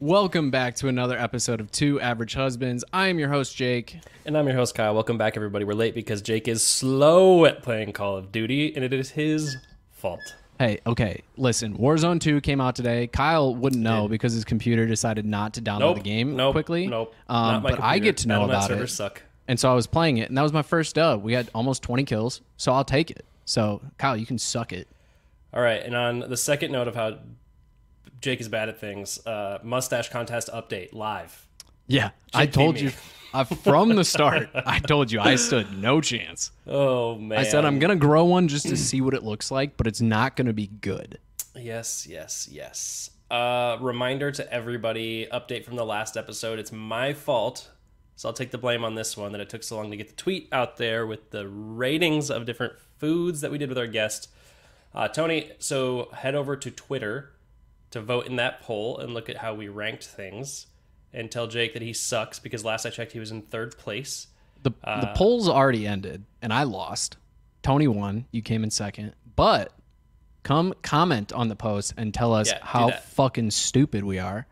Welcome back to another episode of Two Average Husbands. I am your host, Jake. And I'm your host, Kyle. Welcome back, everybody. We're late because Jake is slow at playing Call of Duty, and it is his fault. Hey, okay, listen. Warzone 2 came out today. Kyle wouldn't know because his computer decided not to download Nope. the game nope, quickly. Nope. Um, Not my but I computer. get to know Battle.net about servers it. suck. And so I was playing it, and that was my first dub. We had almost 20 kills, so I'll take it. So, Kyle, you can suck it. All right. And on the second note of how Jake is bad at things, uh, mustache contest update live. Yeah, I told you uh, from the start. I told you I stood no chance. Oh man. I said I'm gonna grow one just to see what it looks like, but it's not gonna be good. Yes, yes, yes. Uh, reminder to everybody update from the last episode. It's my fault. So I'll take the blame on this one that it took so long to get the tweet out there with the ratings of different foods that we did with our guest. Uh, Tony, so head over to Twitter to vote in that poll and look at how we ranked things and tell Jake that he sucks because last I checked he was in third place. The Uh, the polls already ended, and I lost. Tony won. You came in second, but come comment on the post and tell us Yeah, how fucking stupid we are.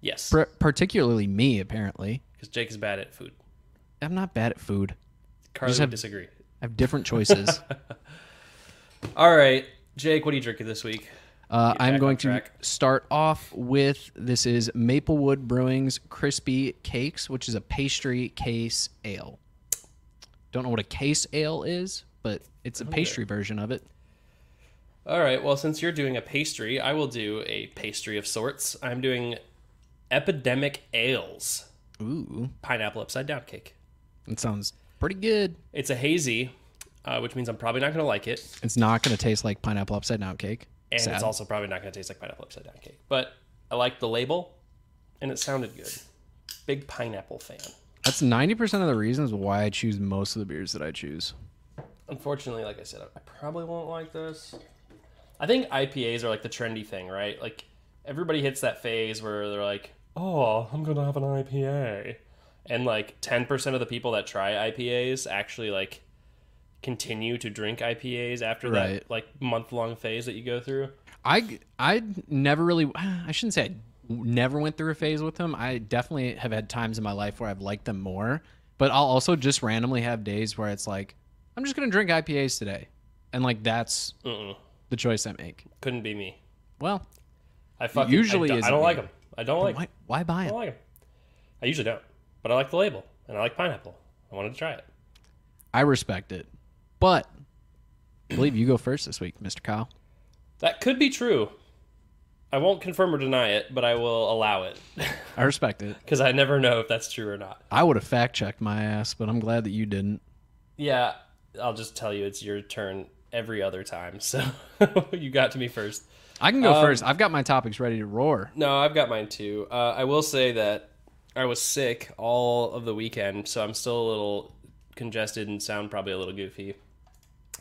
Yes, Par- particularly me, apparently. because Jake is bad at food. I'm not bad at food. Carly would have- disagree. I have different choices. All right, Jake, what are you drinking this week? Uh, I'm going to track. start off with this is Maplewood Brewing's Crispy Cakes, which is a pastry case ale. Don't know what a case ale is, but it's a pastry version of it. All right. Well, since you're doing a pastry, I will do a pastry of sorts. I'm doing Epidemic Ales Ooh, pineapple upside down cake. that sounds pretty good. It's a hazy, uh, which means I'm probably not going to like it, It's not going to taste like pineapple upside down cake. And Sad. it's also probably not going to taste like pineapple upside down cake. But I like the label, and it sounded good. Big pineapple fan. That's 90% of the reasons why I choose most of the beers that I choose. Unfortunately, like I said, I probably won't like this. I think IPAs are like the trendy thing, right? Like everybody hits that phase where they're like, "Oh, I'm gonna have an IPA," and like ten percent of the people that try IPAs actually like continue to drink IPAs after Right. that like month long phase that you go through. I I never really I shouldn't say I never went through a phase with them. I definitely have had times in my life where I've liked them more, but I'll also just randomly have days where it's like I'm just going to drink IPAs today. And like that's Mm-mm. the choice I make. Couldn't be me. Well, I fucking usually I, don't- I don't like them. I don't like. why why buy I don't like them. I usually don't, but I like the label and I like pineapple. I wanted to try it. I respect it. But I believe you go first this week, Mr. Kyle. That could be true. I won't confirm or deny it, but I will allow it I respect it. because I never know if that's true or not. I would have fact checked my ass, but I'm glad that you didn't. Yeah, I'll just tell you it's your turn every other time. So you got to me first. I can go Um, first. I've got my topics ready to roar. No, I've got mine too. Uh, I will say that I was sick all of the weekend, so I'm still a little congested and sound probably a little goofy.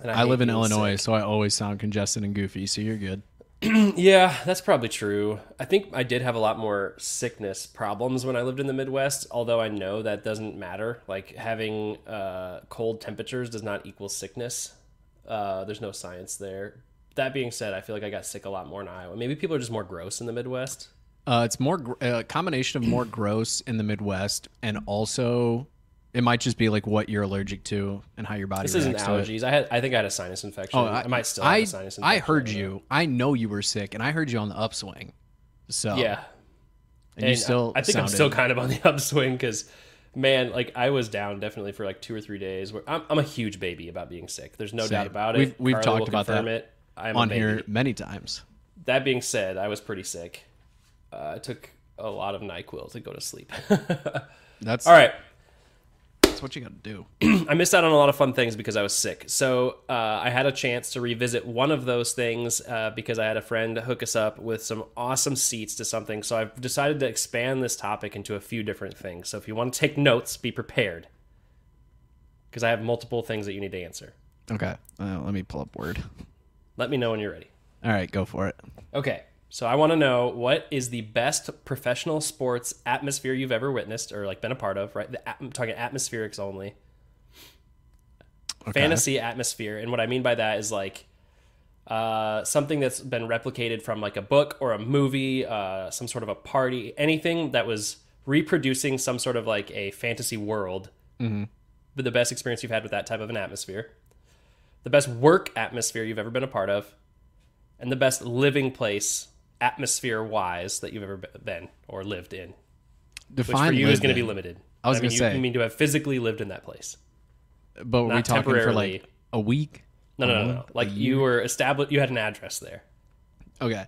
I hate live in Illinois, sick. so I always sound congested and goofy, so you're good. Yeah, that's probably true. I think I did have a lot more sickness problems when I lived in the Midwest, although I know that doesn't matter. Like having uh, cold temperatures does not equal sickness. Uh, there's no science there. That being said, I feel like I got sick a lot more in Iowa. Maybe people are just more gross in the Midwest. Uh, it's more gr- a combination of more gross in the Midwest, and also it might just be like what you're allergic to and how your body This isn't reacts to it. allergies. I had, I think I had a sinus infection. Oh, I, might still have I, a sinus infection. I heard you. I know you were sick, and I heard you on the upswing. So Yeah, and you still. I, I think I'm still kind of on the upswing because, man, like I was down definitely for like two or three days. Where I'm, I'm a huge baby about being sick. There's no doubt about it. We've- we've Carly talked about that It. I'm on here many times. That being said, I was pretty sick. Uh, I took a lot of Nyquil to go to sleep. That's All right. That's what you got to do. I missed out on a lot of fun things because I was sick. So uh, I had a chance to revisit one of those things uh, because I had a friend hook us up with some awesome seats to something. So I've decided to expand this topic into a few different things. So if you want to take notes, be prepared because I have multiple things that you need to answer. Okay, uh, let me pull up Word. Let me know when you're ready. All right, go for it. Okay. So I want to know what is the best professional sports atmosphere you've ever witnessed or like been a part of, right? The, I'm talking atmospherics only. Okay. fantasy atmosphere and what i mean by that is like uh, something that's been replicated from like a book or a movie, uh, some sort of a party, anything that was reproducing some sort of like a fantasy world. Mm-hmm. But the best experience you've had with that type of an atmosphere, the best work atmosphere you've ever been a part of, and the best living place atmosphere wise that you've ever been or lived in. Which for you is going to be limited. I was mean, gonna you, say. you mean to have physically lived in that place. But were we not talking for like a week? No, no, no, no. Like you were established. You had an address there. Okay.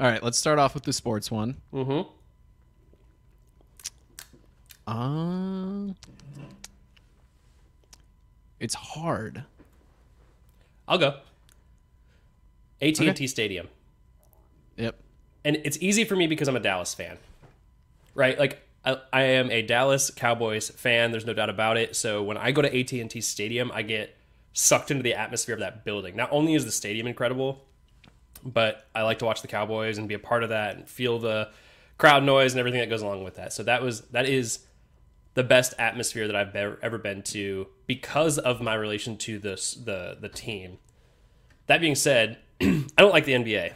All right, let's start off with the sports one. Mm-hmm. Um, it's hard. I'll go. AT and Okay. Stadium, Yep. and it's easy for me because I'm a Dallas fan, right? Like I, I am a Dallas Cowboys fan. There's no doubt about it. So when I go to AT and T Stadium, I get sucked into the atmosphere of that building. Not only is the stadium incredible, but I like to watch the Cowboys and be a part of that and feel the crowd noise and everything that goes along with that. So that was that is the best atmosphere that I've ever, ever been to because of my relation to this the the team. That being said, I don't like the NBA,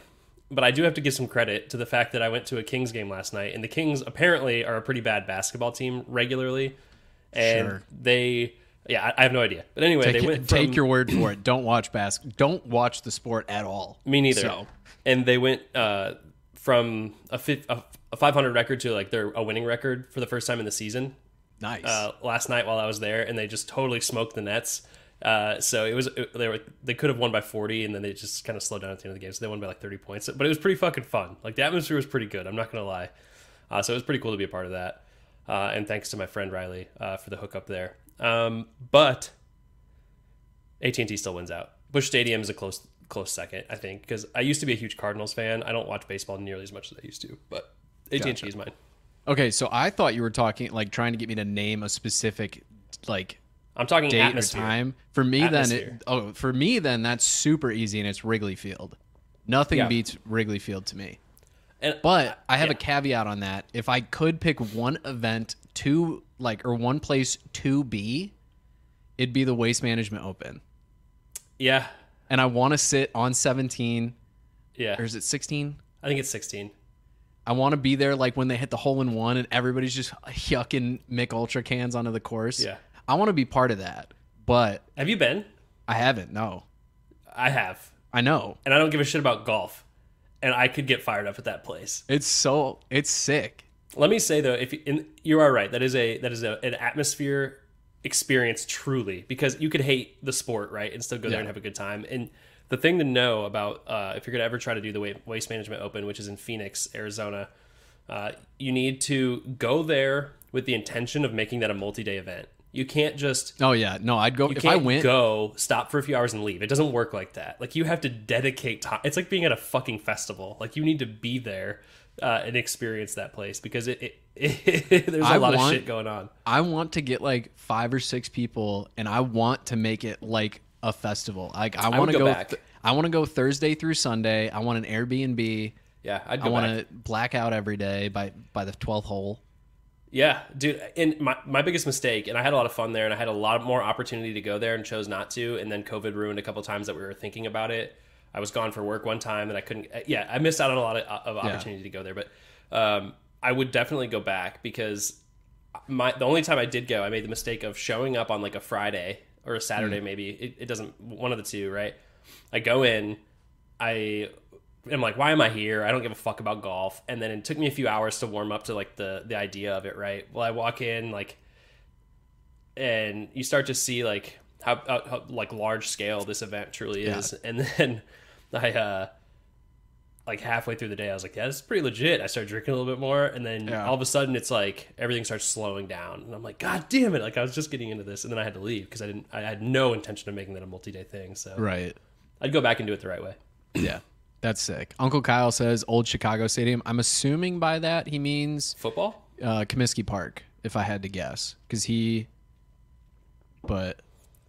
but I do have to give some credit to the fact that I went to a Kings game last night, and the Kings apparently are a pretty bad basketball team regularly, and Sure. they. Yeah, I- have no idea. But anyway, Take, they went from, take your word for it. Don't watch bas- Don't watch the sport at all. Me neither. So And they went uh, from a, fif- a, a 500 record to like their a winning record for the first time in the season nice. uh, last night while I was there, and they just totally smoked the Nets. Uh, so it was it, they were they could have won by 40, and then they just kind of slowed down at the end of the game. So they won by like 30 points, but it was pretty fucking fun. Like the atmosphere was pretty good. I'm not gonna lie. Uh, so it was pretty cool to be a part of that. Uh, and thanks to my friend Riley uh, for the hookup there. Um, but AT&T still wins out. Busch Stadium is a close close second, I think, because I used to be a huge Cardinals fan. I don't watch baseball nearly as much as I used to, but AT&T Gotcha. is mine. okay, so I thought you were talking like trying to get me to name a specific like I'm talking date atmosphere. or time. For me, then it, oh, for me then that's super easy, and it's Wrigley Field. Nothing Yeah. beats Wrigley Field to me. And But I have yeah. a caveat on that. If I could pick one event to like or one place to be, it'd be the Waste Management Open. yeah, And I want to sit on 17 yeah. or is it 16? I think it's 16. I want to be there like when they hit the hole in one and everybody's just yucking Mich Ultra cans onto the course. Yeah. I want to be part of that. But Have you been? I haven't. No. I have. I know. And I don't give a shit about golf. And I could get fired up at that place. It's so it's sick. Let me say though, if you, in, you are right, that is a that is a, an atmosphere experience truly because you could hate the sport, right, and still go there and have a good time. And the thing to know about uh, if you're gonna ever try to do the Waste Management Open, which is in Phoenix, Arizona, uh, you need to go there with the intention of making that a multi-day event. You can't just Oh yeah. No, I'd go you if can't I went go stop for a few hours and leave. It doesn't work like that. Like you have to dedicate time. It's like being at a fucking festival. Like you need to be there uh, and experience that place because it, it, there's a I lot want- of shit going on. I want to get like five or six people, and I want to make it like a festival. Like I want to go go. back. th- I want to go Thursday through Sunday. I want an Airbnb. Yeah, I'd I want to black out every day by by the twelfth hole. Yeah, dude. And my, my biggest mistake, and I had a lot of fun there, and I had a lot more opportunity to go there and chose not to. And then COVID ruined a couple times that we were thinking about it. I was gone for work one time, and I couldn't. uh, Yeah, I missed out on a lot of, of opportunity to go there. But um, I would definitely go back because my the only time I did go, I made the mistake of showing up on like a Friday or a Saturday, maybe. It, it doesn't one of the two, right? I go in, I am like, why am I here? I don't give a fuck about golf. And then it took me a few hours to warm up to like the the idea of it, right? Well, I walk in like, and you start to see like how, how, how like large scale this event truly Yeah. is, and then I uh like halfway through the day, I was like, yeah, this is pretty legit. I started drinking a little bit more, and then Yeah. all of a sudden, it's like everything starts slowing down, and I'm like, God damn it! Like I was just getting into this, and then I had to leave because I didn't. I had no intention of making that a multi-day thing. So Right. I'd go back and do it the right way. Yeah. That's sick. Uncle Kyle says Old Chicago Stadium. I'm assuming by that he means Football? uh, Comiskey Park, if I had to guess, because he. But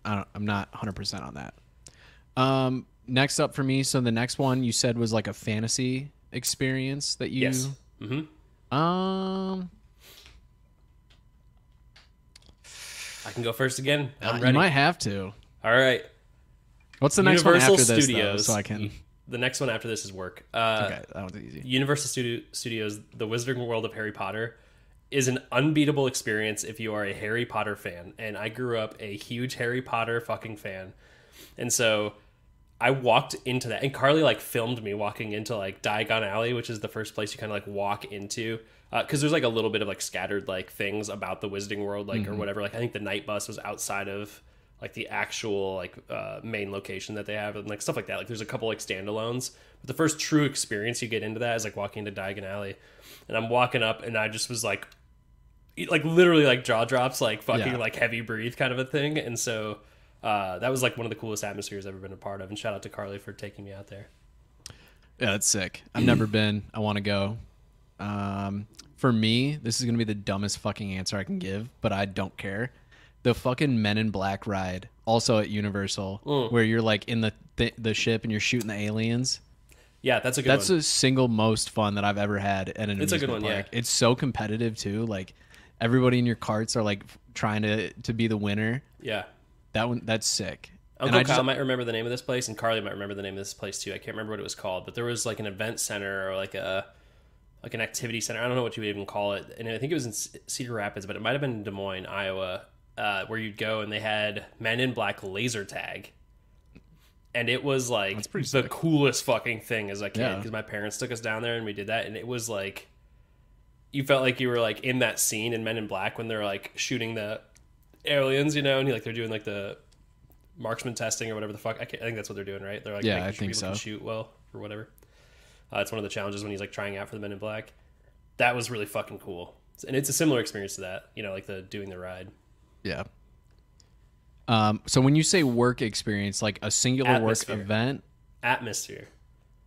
I don't, I'm not 100 percent on that. Um, next up for me, so the next one you said was like a fantasy experience that you. Yes. Mm-hmm. Um, I can go first again. I'm uh, ready. you might have to. All right. What's the next one after this, Studios. though, so I can. The next one after this is work. Uh, Okay, that one's easy. Universal Studio, Studios, The Wizarding World of Harry Potter, is an unbeatable experience if you are a Harry Potter fan. And I grew up a huge Harry Potter fucking fan. And so I walked into that, and Carly like filmed me walking into like Diagon Alley, which is the first place you kind of like walk into. Because there's like a little bit of like scattered like things about the Wizarding World, like or whatever. Like I think the night bus was outside of like the actual like uh, main location that they have and like stuff like that. Like there's a couple like standalones, but the first true experience you get into that is like walking into Diagon Alley, and I'm walking up and I just was like, like literally like jaw drops, like fucking Yeah. like heavy breathe kind of a thing, and so. Uh, that was like one of the coolest atmospheres I've ever been a part of, and shout out to Carly for taking me out there. Yeah, that's sick. I've never been. I want to go. Um, for me, this is gonna be the dumbest fucking answer I can give, but I don't care. The fucking Men in Black ride, also at Universal, Mm. where you're like in the th- the ship and you're shooting the aliens. Yeah, that's a good one. That's one. the single most fun that I've ever had at an It's a good one, yeah. It's so competitive too. Like everybody in your carts are like trying to to be the winner. yeah. That one, that's sick. And Uncle I Kyle just, might remember the name of this place, and Carly might remember the name of this place too. I can't remember what it was called, but there was like an event center or like a like an activity center. I don't know what you would even call it, and I think it was in Cedar Rapids, but it might have been in Des Moines, Iowa, uh, where you'd go and they had Men in Black laser tag, and it was like the coolest fucking thing as a kid Yeah. because my parents took us down there and we did that, and it was like you felt like you were like in that scene in Men in Black when they're like shooting the aliens, you know, and like they're doing like the marksman testing or whatever the fuck. I, can't, I think that's what they're doing, right? They're like Yeah, making I sure think people can so. shoot well or whatever. Uh, it's one of the challenges when he's like trying out for the Men in Black. That was really fucking cool, and it's a similar experience to that. You know, like the doing the ride. Yeah. Um, so when you say work experience, like a singular Atmosphere. work event, Atmosphere.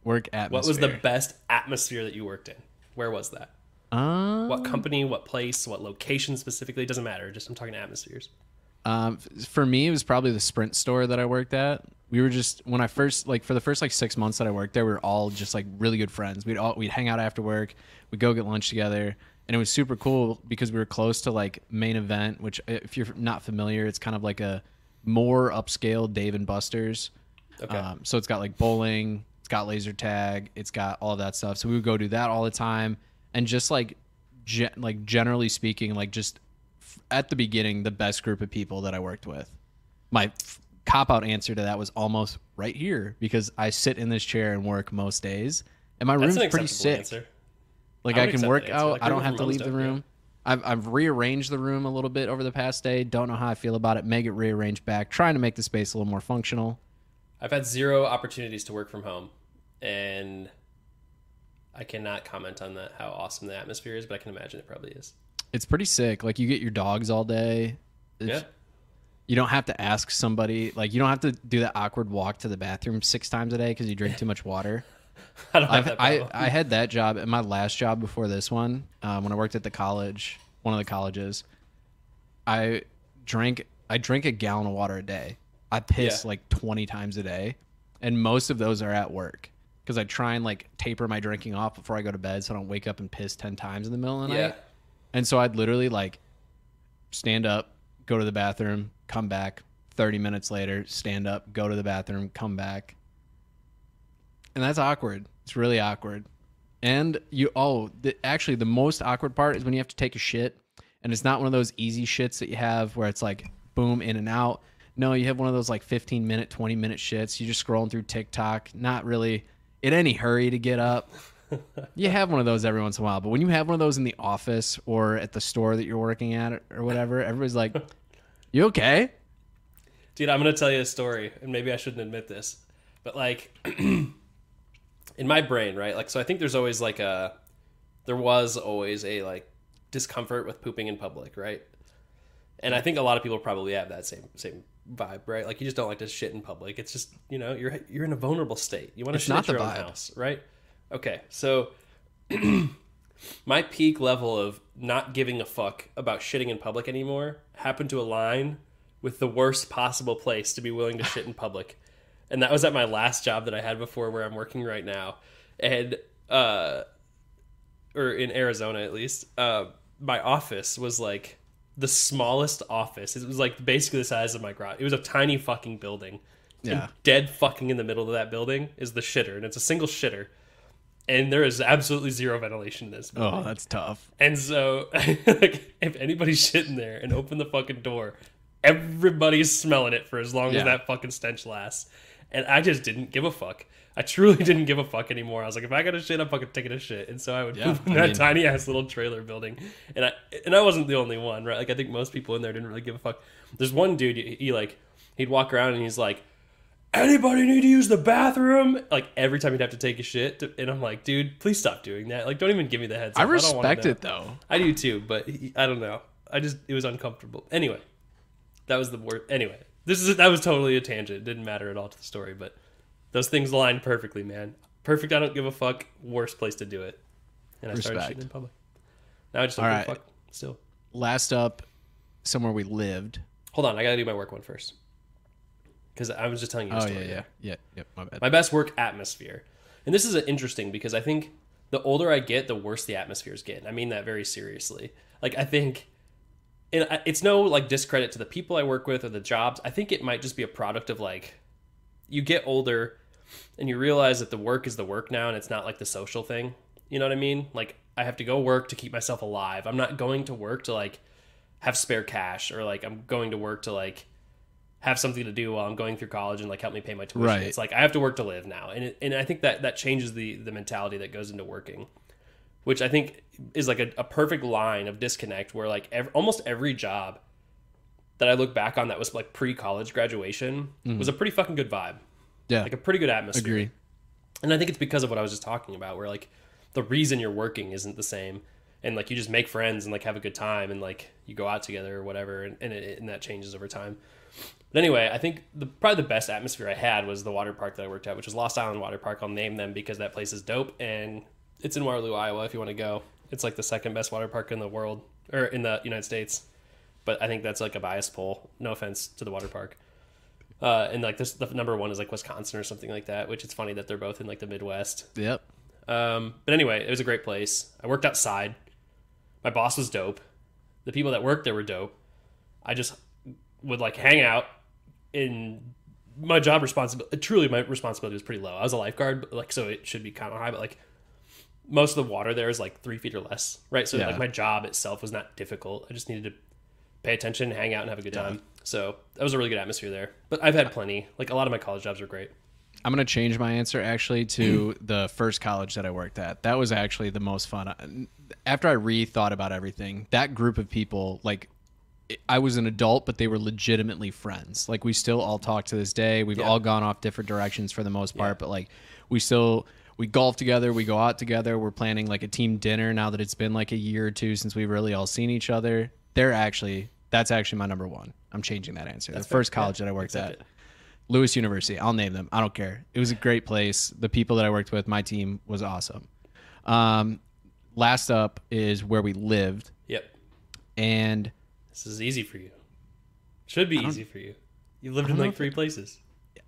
work atmosphere. What was the best atmosphere that you worked in? Where was that? Um, What company? What place? What location specifically? Doesn't matter. Just I'm talking atmospheres. Um, f- for me, it was probably the Sprint store that I worked at. We were just when I first like for the first like six months that I worked there, we were all just like really good friends. We'd all we'd hang out after work, we'd go get lunch together, and it was super cool because we were close to like main event. Which, uh, if you're not familiar, it's kind of like a more upscale Dave and Buster's. Okay. Um, so it's got like bowling, it's got laser tag, it's got all that stuff. So we would go do that all the time, and just like, ge- like generally speaking, like just f- at the beginning, the best group of people that I worked with. My f- cop out answer to that was almost right here because I sit in this chair and work most days, and my That's room's an pretty sick. answer. Like I I, can work out. Like, I don't have to leave the dope, yeah. room. I've, I've rearranged the room a little bit over the past day. Don't know how I feel about it. Make it rearranged back. Trying to make the space a little more functional. I've had zero opportunities to work from home, and I cannot comment on that how awesome the atmosphere is, but I can imagine it probably is. It's pretty sick. Like you get your dogs all day. It's- Yeah. You don't have to ask somebody. Like you don't have to do that awkward walk to the bathroom six times a day because you drink too much water. I don't have I've, that I. I had that job at my last job before this one. Um, when I worked at the college, one of the colleges, I drank I drink a gallon of water a day. I piss Yeah. like twenty times a day, and most of those are at work because I try and like taper my drinking off before I go to bed so I don't wake up and piss ten times in the middle of the yeah. night. And so I'd literally like stand up, go to the bathroom, come back. 30 minutes later, stand up, go to the bathroom, come back. And that's awkward. It's really awkward. And you, oh, the, actually, the most awkward part is when you have to take a shit. And it's not one of those easy shits that you have where it's like boom, in and out. No, you have one of those like 15 minute, 20 minute shits. You're just scrolling through TikTok, not really in any hurry to get up you have one of those every once in a while, but when you have one of those in the office or at the store that you're working at or whatever, everybody's like, "You okay?" Dude, I'm gonna tell you a story, and maybe I shouldn't admit this, but like in my brain, right? Like, so I think there's always like a, there was always a like discomfort with pooping in public, right? And I think a lot of people probably have that same same vibe, right? Like you just don't like to shit in public. It's just you know you're you're in a vulnerable state. You want to shit not at your the own vibe. house, right? Okay, so my peak level of not giving a fuck about shitting in public anymore happened to align with the worst possible place to be willing to shit in public. And that was at my last job that I had before where I'm working right now. And uh or in Arizona at least. Uh my office was like the smallest office. It was like basically the size of my garage. It was a tiny fucking building. Yeah. And dead fucking in the middle of that building is the shitter, and it's a single shitter. And there is absolutely zero ventilation in this. Building. Oh, that's tough. And so, like, if anybody's shitting there and open the fucking door, everybody's smelling it for as long Yeah. as that fucking stench lasts. And I just didn't give a fuck. I truly didn't give a fuck anymore. I was like, if I got a shit, I'm fucking taking a shit. And so I would Yeah, poop in I that mean- tiny ass little trailer building. And I and I wasn't the only one, right? Like I think most people in there didn't really give a fuck. There's one dude, he, he like he'd walk around and he's like, anybody need to use the bathroom? Like every time he'd have to take a shit, to- and I'm like, dude, please stop doing that. Like, don't even give me the heads. I respect know. it though. I do too, but he, I don't know. I just it was uncomfortable. Anyway, that was the word. Anyway, this is that was totally a tangent. It didn't matter at all to the story, but those things aligned perfectly, man. Perfect. I don't give a fuck. Worst place to do it. And I started Respect. shooting in public. Now I just don't All give a fuck. Still, Last up, somewhere we lived. hold on. I gotta do my work one first. Because I was just telling you. A Oh story yeah, there. yeah, yeah. My bad. my best work atmosphere and this is interesting because i think the older i get the worse the atmospheres get and i mean that very seriously like i think and it's no like discredit to the people i work with or the jobs. I think it might just be a product of like you get older and you realize that the work is the work now and it's not like the social thing. You know what i mean? Like i have to go work to keep myself alive. I'm not going to work to like have spare cash or like i'm going to work to like have something to do while I'm going through college and like help me pay my tuition. Right. It's like I have to work to live now, and it, and I think that that changes the the mentality that goes into working, which I think is like a, a perfect line of disconnect where like ev- almost every job that I look back on that was like pre college graduation mm. was a pretty fucking good vibe, yeah. like a pretty good atmosphere. Agree. And I think it's because of what I was just talking about, where like the reason you're working isn't the same, and like you just make friends and like have a good time, and like you go out together or whatever, and and, it, and that changes over time. But anyway, I think the probably the best atmosphere I had was the water park that I worked at, which was Lost Island Water Park. I'll name them because that place is dope, and it's in Waterloo, Iowa. If you want to go, it's like the second best water park in the world or in the United States. But I think that's like a bias poll. No offense to the water park. Uh, and like this, the number one is like Wisconsin or something like that, which it's funny that they're both in like the Midwest. Yep. Um, but anyway, it was a great place. I worked outside. My boss was dope. The people that worked there were dope. I just would like hang out. In my job responsibility, truly my responsibility was pretty low. I was a lifeguard, but like so it should be kind of high, but like most of the water there is like three feet or less, right? So Yeah. like my job itself was not difficult. I just needed to pay attention, hang out, and have a good time. So that was a really good atmosphere there. But I've had plenty. Like a lot of my college jobs were great. I'm gonna change my answer actually to the first college that I worked at. That was actually the most fun. After I rethought about everything, that group of people, like, I was an adult, but they were legitimately friends. Like, we still all talk to this day. We've Yeah. all gone off different directions for the most part, Yeah. but like, we still we golf together. We go out together. We're planning like a team dinner now that it's been like a year or two since we've really all seen each other. They're actually that's actually my number one. I'm changing that answer. the first college that I worked at. it. Lewis University. I'll name them. I don't care. It was a great place. The people that I worked with, my team was awesome. Um, last up is where we lived, Yep. and This is easy for you. Should be easy for you. You lived in like three places.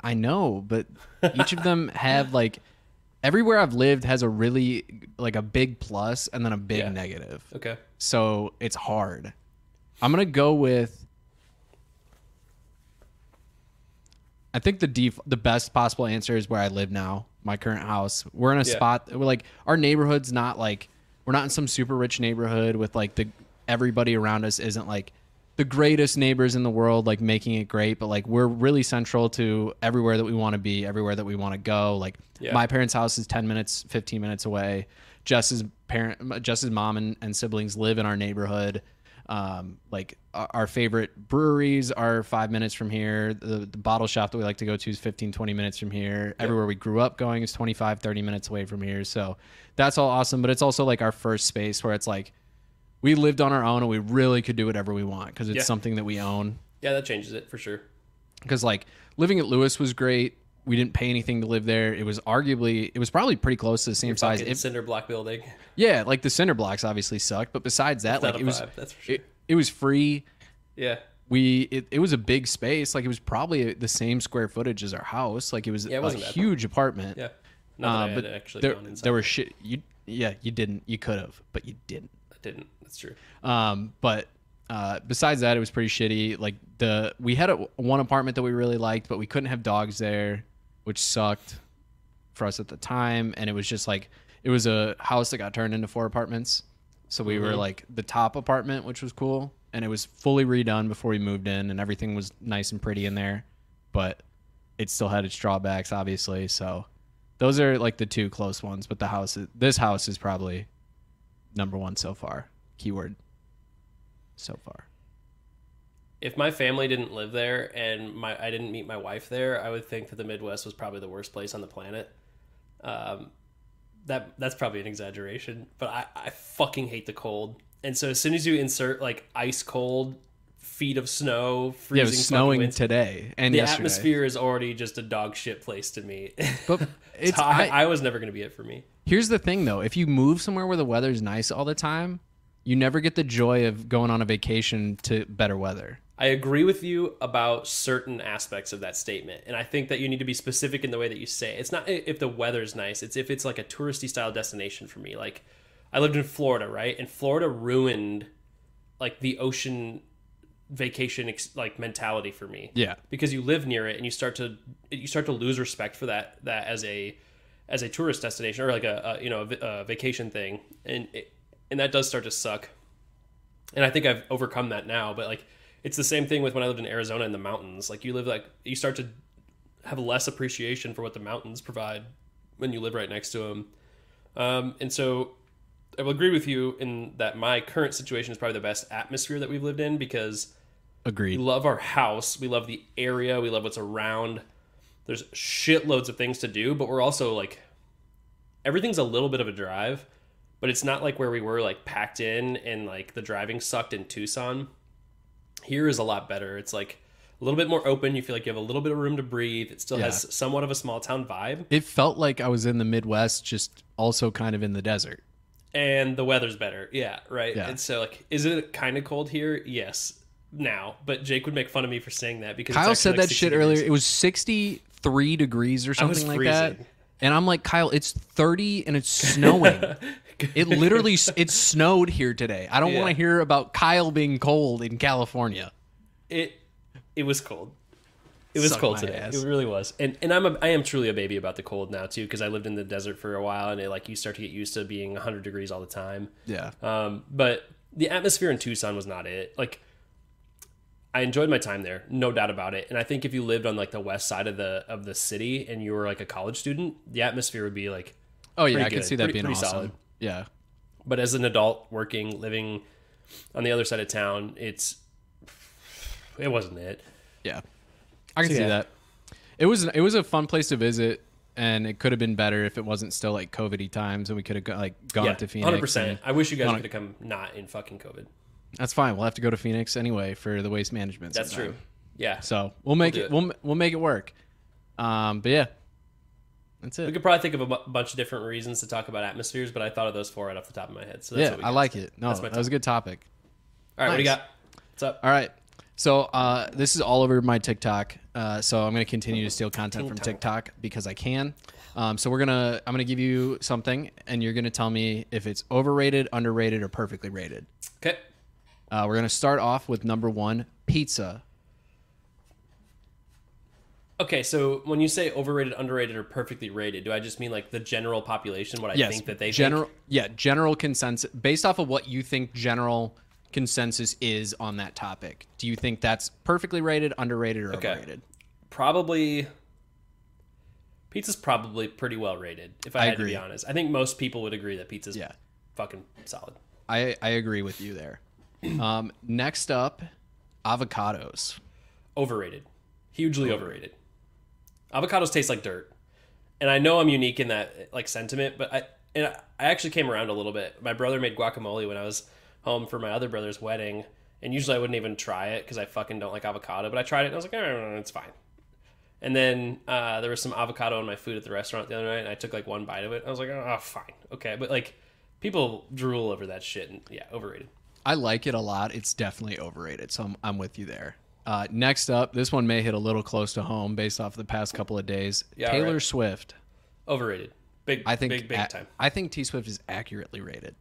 I know, but each of them have like everywhere I've lived has a really like a big plus and then a big Yeah. negative. Okay. So it's hard. I'm gonna go with. I think the def- the best possible answer is where I live now, my current house. We're in a Yeah. spot we're like our neighborhood's not like we're not in some super rich neighborhood with like the everybody around us isn't like the greatest neighbors in the world like making it great, but like we're really central to everywhere that we want to be, everywhere that we want to go. Like Yeah. my parents' house is 10 minutes, 15 minutes away. Jess's parent Jess's mom and, and siblings live in our neighborhood. Um, like our, our favorite breweries are five minutes from here. The, the bottle shop that we like to go to is 15, 20 minutes from here. Everywhere we grew up going is 25, 30 minutes away from here. So that's all awesome. But it's also like our first space where it's like we lived on our own and we really could do whatever we want because it's Yeah. something that we own. Yeah, that changes it for sure. Because like living at Lewis was great. We didn't pay anything to live there. It was arguably, it was probably pretty close to the same size. Fucking If, cinder block building. yeah, like the cinder blocks obviously sucked, but besides that, Not like a it was, that's for sure. it, it was free. yeah. We it, it was a big space. Like it was probably the same square footage as our house. Like it was Yeah, it a wasn't bad. huge apartment. Yeah. Not that Uh, I had but actually there, gone inside. there were shit. You yeah, you didn't. You could have, but you didn't. Didn't. That's true. Um, but Uh, besides that, it was pretty shitty. Like the we had a, one apartment that we really liked, but we couldn't have dogs there, which sucked for us at the time. And it was just like it was a house that got turned into four apartments. So we were like the top apartment, which was cool, and it was fully redone before we moved in, and everything was nice and pretty in there. But it still had its drawbacks, obviously. So those are like the two close ones. But the house, this house is probably number one so far. Keyword so far. If my family didn't live there and my I didn't meet my wife there, I would think that the Midwest was probably the worst place on the planet. Um, that that's probably an exaggeration, but I, I fucking hate the cold. And so as soon as you insert like ice cold feet of snow, freezing Yeah, it was snowing winds, today and the yesterday. atmosphere is already just a dog shit place to me. But it's So I, I, I was never going to be it for me. Here's the thing though: if you move somewhere where the weather's nice all the time, you never get the joy of going on a vacation to better weather. I agree with you about certain aspects of that statement, and I think that you need to be specific in the way that you say it. It's not if the weather's nice; it's if it's like a touristy style destination for me. Like I lived in Florida, right? And Florida ruined like the ocean vacation like mentality for me. Yeah. because you live near it and you start to you start to lose respect for that that as a as a tourist destination or like a, a you know a, a vacation thing, and it, and that does start to suck. And I think I've overcome that now, but like it's the same thing with when I lived in Arizona in the mountains. Like you live like you start to have less appreciation for what the mountains provide when you live right next to them. Um, and so I will agree with you in that my current situation is probably the best atmosphere that we've lived in because Agreed. we love our house, we love the area, we love what's around. There's shitloads of things to do, but we're also like everything's a little bit of a drive, but it's not like where we were like packed in and like the driving sucked in Tucson. Here is a lot better. It's like a little bit more open. You feel like you have a little bit of room to breathe. It still Yeah. has somewhat of a small town vibe, It felt like I was in the Midwest, just also kind of in the desert. and the weather's better. Yeah, right. Yeah. And so like, is it kind of cold here? Yes. Now, but Jake would make fun of me for saying that because Kyle said like, that shit degrees. earlier. It was 63 degrees or something like that. And I'm like, Kyle, it's 30 and it's snowing. it literally it snowed here today. I don't Yeah. want to hear about Kyle being cold in California. it it was cold. It was Suck cold today. ass. It really was. And and I'm a, I am truly a baby about the cold now too because I lived in the desert for a while and it, like you start to get used to being 100 degrees all the time. Yeah. Um, but the atmosphere in Tucson was not it. Like I enjoyed my time there, no doubt about it. And I think if you lived on like the west side of the of the city and you were like a college student, the atmosphere would be like Oh yeah, I could see that Pretty- being pretty awesome. solid. Yeah. but as an adult working, living on the other side of town, it's it wasn't it. Yeah. I can So, see yeah. that. It was it was a fun place to visit and it could have been better if it wasn't still like COVIDy times and we could have like gone Yeah, to Phoenix. hundred percent. I wish you guys could have come not in fucking COVID. That's fine. We'll have to go to Phoenix anyway for the waste management. That's sometime. true. Yeah, So we'll make We'll it, do We'll we'll make it work. Um, but yeah, that's it. we could probably think of a bunch of different reasons to talk about atmospheres, but I thought of those four right off the top of my head. So that's Yeah, what we I like it. No, That's that was a good topic. All right, what do you got? What's up? All right. So uh, this is all over my TikTok. Uh, so I'm going to continue to steal content from TikTok. TikTok because I can. Um, so we're gonna I'm gonna give you something, and you're gonna tell me if it's overrated, underrated, or perfectly rated. Okay. Uh, we're gonna start off with number one, pizza. Okay, so when you say overrated, underrated, or perfectly rated, do I just mean like the general population? What I Yes, think that they general. think? Yeah, general consensus based off of what you think general consensus is on that topic. Do you think that's perfectly rated, underrated, or Okay. overrated? Probably. Pizza's probably pretty well rated. If I, I had to agree. be honest, I think most people would agree that pizza's Yeah. fucking solid. I I agree with you there. Um, next up, avocados. Overrated, hugely overrated. Avocados taste like dirt, and I know I'm unique in that like sentiment, but I and I actually came around a little bit. My brother made guacamole when I was home for my other brother's wedding, and usually I wouldn't even try it because I fucking don't like avocado. But I tried it and I was like, eh, it's fine. And then uh, there was some avocado in my food at the restaurant the other night, and I took like one bite of it. I was like, oh, fine, okay. But like, people drool over that shit, and yeah, overrated. I like it a lot. It's definitely overrated. So I'm, I'm with you there. Uh, next up, this one may hit a little close to home based off the past couple of days. Yeah, Taylor right. Swift. Overrated. Big, I think big, big a- time. I think T Swift is accurately rated.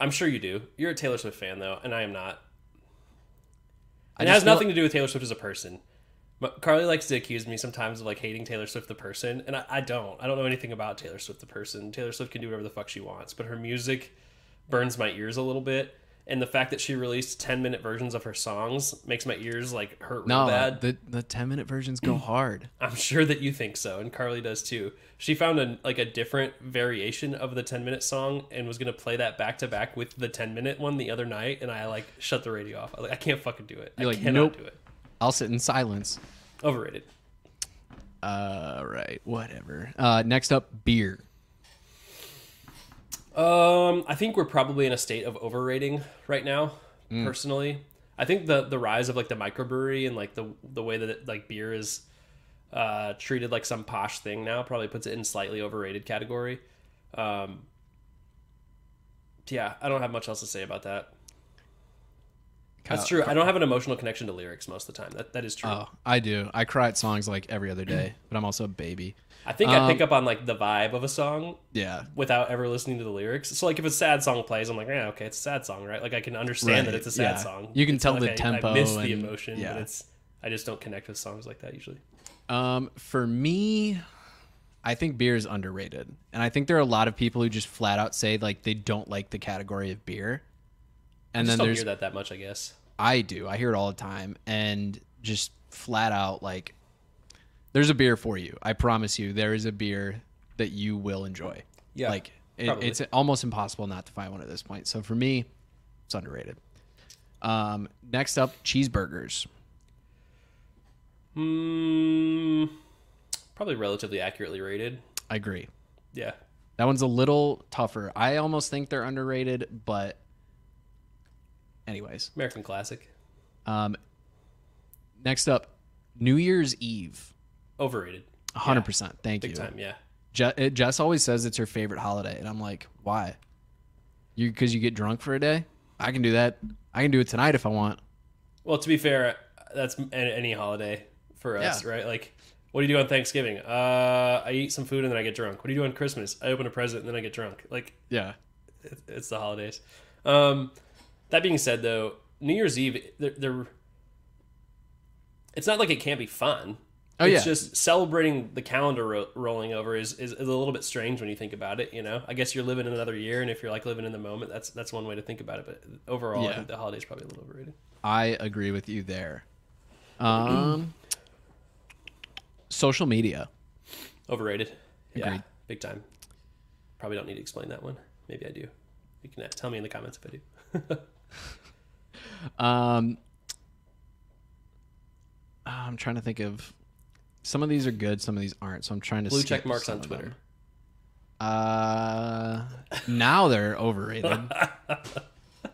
I'm sure you do. You're a Taylor Swift fan though, and I am not. it has nothing to do with Taylor Swift as a person. But Carly likes to accuse me sometimes of like hating Taylor Swift the person, and I, I don't. I don't know anything about Taylor Swift the person. Taylor Swift can do whatever the fuck she wants, but her music burns my ears a little bit. And the fact that she released ten minute versions of her songs makes my ears like hurt real No, bad. the the ten minute versions go hard. I'm sure that you think so, and Carly does too. She found a like a different variation of the 10 minute song and was gonna play that back to back with the 10 minute one the other night, and I like shut the radio off. I like, I can't fucking do it. You're I like, cannot nope. do it. I'll sit in silence. Overrated. Uh, right, whatever. Uh, next up, beer. Um, I think we're probably in a state of overrating right now. Personally, I think the the rise of like the microbrewery and like the the way that it, like beer is uh, treated like some posh thing now probably puts it in slightly overrated category. Um, yeah, I don't have much else to say about that. That's Uh, true. I don't have an emotional connection to lyrics most of the time. That that is true. Oh, I do. I cry at songs like every other day, but I'm also a baby. I think I pick um, up on like the vibe of a song Yeah. without ever listening to the lyrics. So like if a sad song plays, I'm like, yeah, okay, it's a sad song, right? Like I can understand that it's a sad yeah. song. You can It's tell the like tempo I miss the emotion, yeah. but it's I just don't connect with songs like that usually. Um, for me, I think beer is underrated, and I think there are a lot of people who just flat out say like they don't like the category of beer. I And then don't there's hear that that much, I guess. I do. I hear it all the time, and just flat out like, there's a beer for you. I promise you, there is a beer that you will enjoy. Yeah, like it, it's almost impossible not to find one at this point. So for me, it's underrated. Um, next up, cheeseburgers. Hmm, probably relatively accurately rated. I agree. Yeah, That one's a little tougher. I almost think they're underrated, but anyways. American classic. Um, next up, New Year's Eve. Overrated. 100%. Thank Big you. time, yeah. Je- it- Jess always says it's her favorite holiday, and I'm like, why? You because you get drunk for a day? I can do that. I can do it tonight if I want. Well, to be fair, that's any holiday for us, Yeah. right? Like, what do you do on Thanksgiving? Uh, I eat some food and then I get drunk. What do you do on Christmas? I open a present and then I get drunk. Like, Yeah. it's the holidays. Um, that being said, though, New Year's Eve, they're, they're it's not like it can't be fun. Oh, it's yeah. just celebrating the calendar ro- rolling over is, is, is a little bit strange when you think about it. You know, I guess you're living in another year, and if you're like living in the moment, that's that's one way to think about it. But overall, I Yeah. think the holiday's probably a little overrated. I agree with you there. Um, social media. Overrated. Yeah, big time. Probably don't need to explain that one. Maybe I do. You can tell me in the comments if I do. Um, I'm trying to think of. Some of these are good, some of these aren't. So I'm trying to Blue check marks on Twitter. Uh, now they're overrated.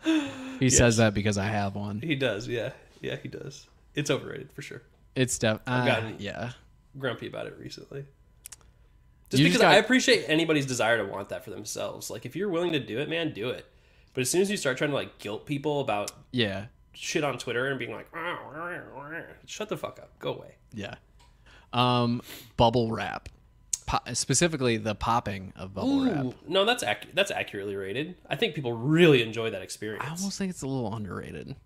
he says that because I have one. He does, yeah, yeah, he does. It's overrated for sure. It's def. Uh, gotten- yeah. Grumpy about it recently. Just You because just got- I appreciate anybody's desire to want that for themselves. Like if you're willing to do it, man, do it. But as soon as you start trying to like guilt people about Yeah. shit on Twitter and being like, shut the fuck up, go away. Yeah. Um, bubble wrap. Po- specifically, the popping of bubble wrap. No, that's ac- that's accurately rated. I think people really enjoy that experience. I almost think it's a little underrated.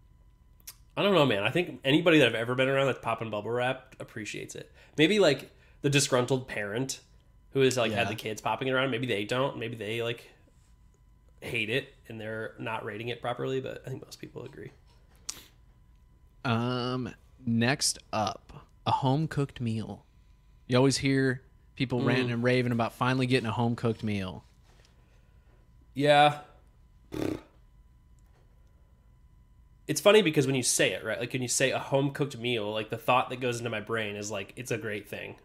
I don't know, man. I think anybody that I've ever been around that's popping bubble wrap appreciates it. Maybe like the disgruntled parent who has like had the kids popping it around. Maybe they don't. Maybe they like hate it and they're not rating it properly. But I think most people agree. Um, next up, a home cooked meal. You always hear people mm. ranting and raving about finally getting a home cooked meal. Yeah. It's funny because when you say it, right? Like when you say a home cooked meal, like the thought that goes into my brain is like it's a great thing.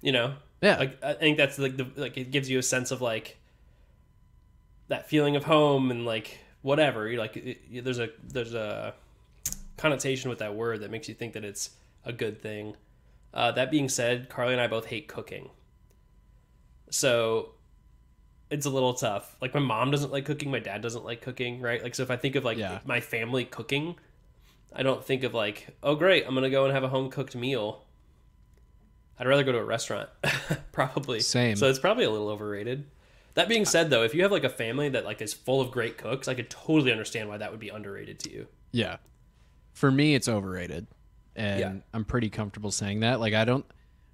You know? Yeah. Like I think that's like the like it gives you a sense of like that feeling of home and like whatever. You like it, there's a there's a connotation with that word that makes you think that it's a good thing. Uh, that being said, Carly and I both hate cooking. So it's a little tough. Like my mom doesn't like cooking, my dad doesn't like cooking, right? Like so if I think of like Yeah. my family cooking, I don't think of like, oh great, I'm gonna go and have a home cooked meal. I'd rather go to a restaurant, probably. Same. So it's probably a little overrated. That being said, though, if you have like a family that like is full of great cooks, I could totally understand why that would be underrated to you. Yeah. for me, it's overrated, and Yeah. I'm pretty comfortable saying that. Like, I don't.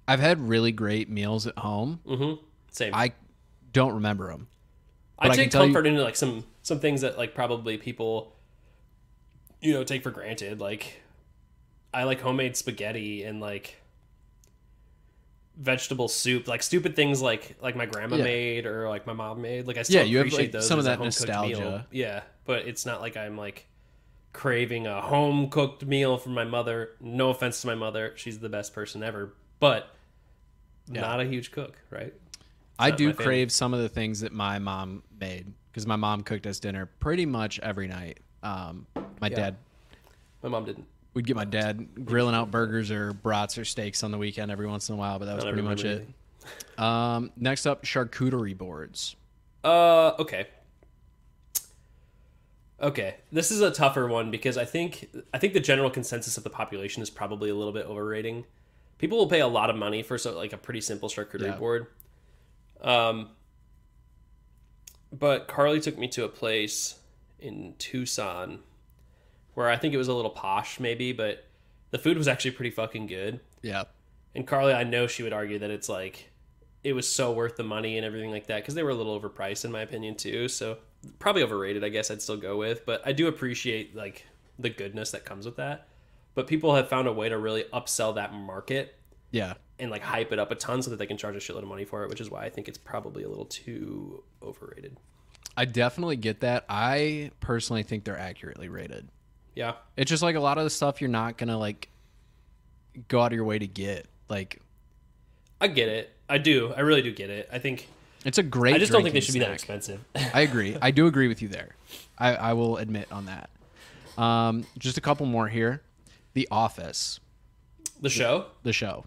I've had really great meals at home. Mm-hmm. Same. I, I don't remember them. I I take can tell you- comfort into like some some things that like probably people, you know, take for granted. Like, I like homemade spaghetti and like vegetable soup, like stupid things like like my grandma Yeah. made or like my mom made. Like I still Yeah, you have, appreciate like, those some of that home-cooked meal. nostalgia. Yeah, but it's not like I'm like craving a home cooked meal from my mother. No offense to my mother, she's the best person ever, but Yeah. not a huge cook, right? I do crave some of the things that my mom made because my mom cooked us dinner pretty much every night. Um, my Yeah. dad My mom didn't. we'd get my dad grilling out burgers or brats or steaks on the weekend every once in a while, but that was pretty much it. Um, next up, charcuterie boards. Uh, okay. Okay, this is a tougher one because I think I think the general consensus of the population is probably a little bit overrating. People will pay a lot of money for so like a pretty simple charcuterie Yeah. board. Um, but Carly took me to a place in Tucson where I think it was a little posh, maybe, but the food was actually pretty fucking good. Yeah, And Carly, I know she would argue that it's like it was so worth the money and everything like that because they were a little overpriced in my opinion too. So probably overrated, I guess I'd still go with. But I do appreciate like the goodness that comes with that. But people have found a way to really upsell that market yeah. and like hype it up a ton so that they can charge a shitload of money for it, which is why I think it's probably a little too overrated. I definitely get that. I personally think they're accurately rated. Yeah. It's just like a lot of the stuff you're not gonna like go out of your way to get. Like, I get it. I do. I really do get it. I think it's a great. I just don't think they drinking should be that expensive. I agree. I do agree with you there. I, I will admit on that. Um, just a couple more here. The Office, the show? the show.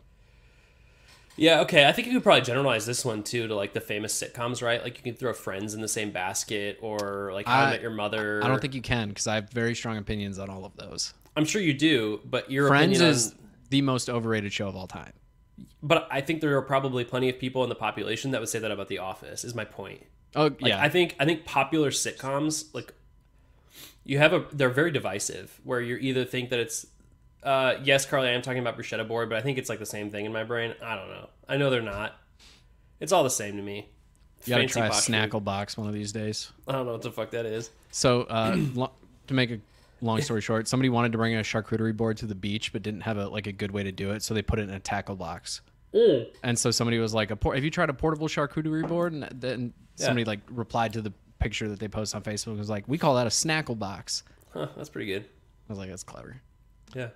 Yeah, okay. I think you could probably generalize this one too to like the famous sitcoms, right? Like you can throw Friends in the same basket, or like How I, I- Met Your Mother. I don't think you can because I have very strong opinions on all of those. I'm sure you do, but your Friends opinion is on, the most overrated show of all time. But I think there are probably plenty of people in the population that would say that about The Office. Is my point. Oh Like, yeah, I think I think popular sitcoms like you have a they're very divisive where you either think that it's uh yes Carly I am talking about bruschetta board but I think it's like the same thing in my brain I don't know I know they're not it's all the same to me you gotta Fancy try a food. snackle box one of these days. I don't know what the fuck that is So uh, to make a long story short, somebody wanted to bring a charcuterie board to the beach, but didn't have a like a good way to do it, so they put it in a tackle box. And so somebody was like, "A por- have you tried a portable charcuterie board?" And then somebody like replied to the picture that they post on Facebook and was like, "We call that a snackle box." huh, that's pretty good I was like, "That's clever." Yeah.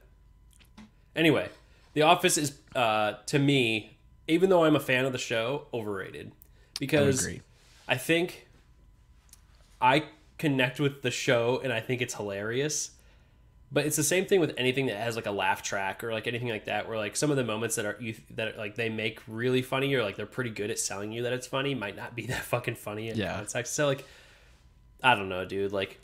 Anyway, The Office is uh, to me, even though I'm a fan of the show, overrated because agree. I think I connect with the show and I think it's hilarious. But it's the same thing with anything that has like a laugh track or like anything like that, where like some of the moments that are you that like they make really funny or like they're pretty good at selling you that it's funny might not be that fucking funny in Yeah. context. So like, I don't know, dude. Like,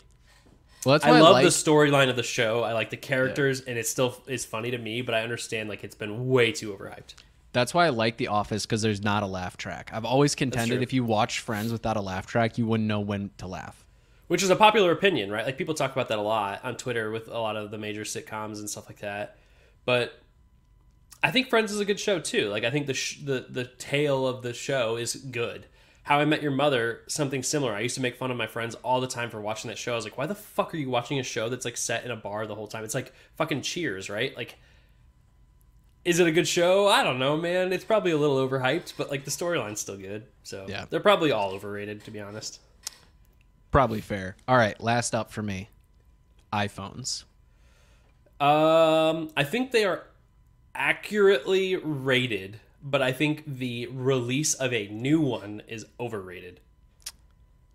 Well, that's I why I, love like, the storyline of the show. I like the characters, and it still is funny to me. But I understand like it's been way too overhyped. That's why I like The Office because there's not a laugh track. I've always contended if you watch Friends without a laugh track, you wouldn't know when to laugh. Which is a popular opinion, right? Like people talk about that a lot on Twitter with a lot of the major sitcoms and stuff like that. But I think Friends is a good show too. Like I think the sh- the the tale of the show is good. How I Met Your Mother, something similar. I used to make fun of my friends all the time for watching that show. I was like, why the fuck are you watching a show that's like set in a bar the whole time? It's like fucking Cheers, right? Like, is it a good show? I don't know, man. It's probably a little overhyped, but like the storyline's still good. So Yeah. they're probably all overrated, to be honest. Probably fair. All right, last up for me iPhones. Um, I think they are accurately rated, but I think the release of a new one is overrated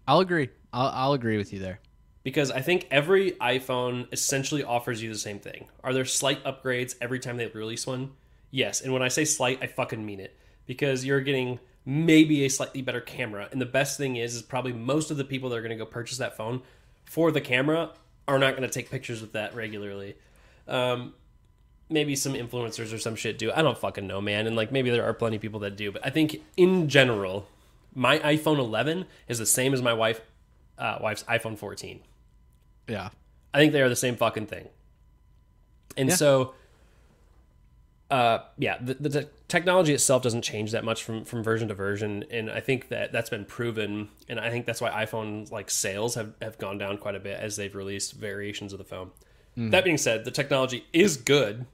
I'll agree. I'll, I'll agree with you there. because I think every iPhone essentially offers you the same thing. Are there slight upgrades every time they release one? Yes, and when I say slight, I fucking mean it because you're getting maybe a slightly better camera, and the best thing is, is probably most of the people that are going to go purchase that phone for the camera are not going to take pictures with that regularly. Um, maybe some influencers or some shit do. I don't fucking know, man. And like maybe there are plenty of people that do, but I think in general, my iPhone 11 is the same as my wife uh, wife's iPhone 14. Yeah. I think they are the same fucking thing. And Yeah. so, uh, yeah, the, the te- technology itself doesn't change that much from, from version to version. And I think that that's been proven. And I think that's why iPhone like sales have, have gone down quite a bit as they've released variations of the phone. That being said, the technology is good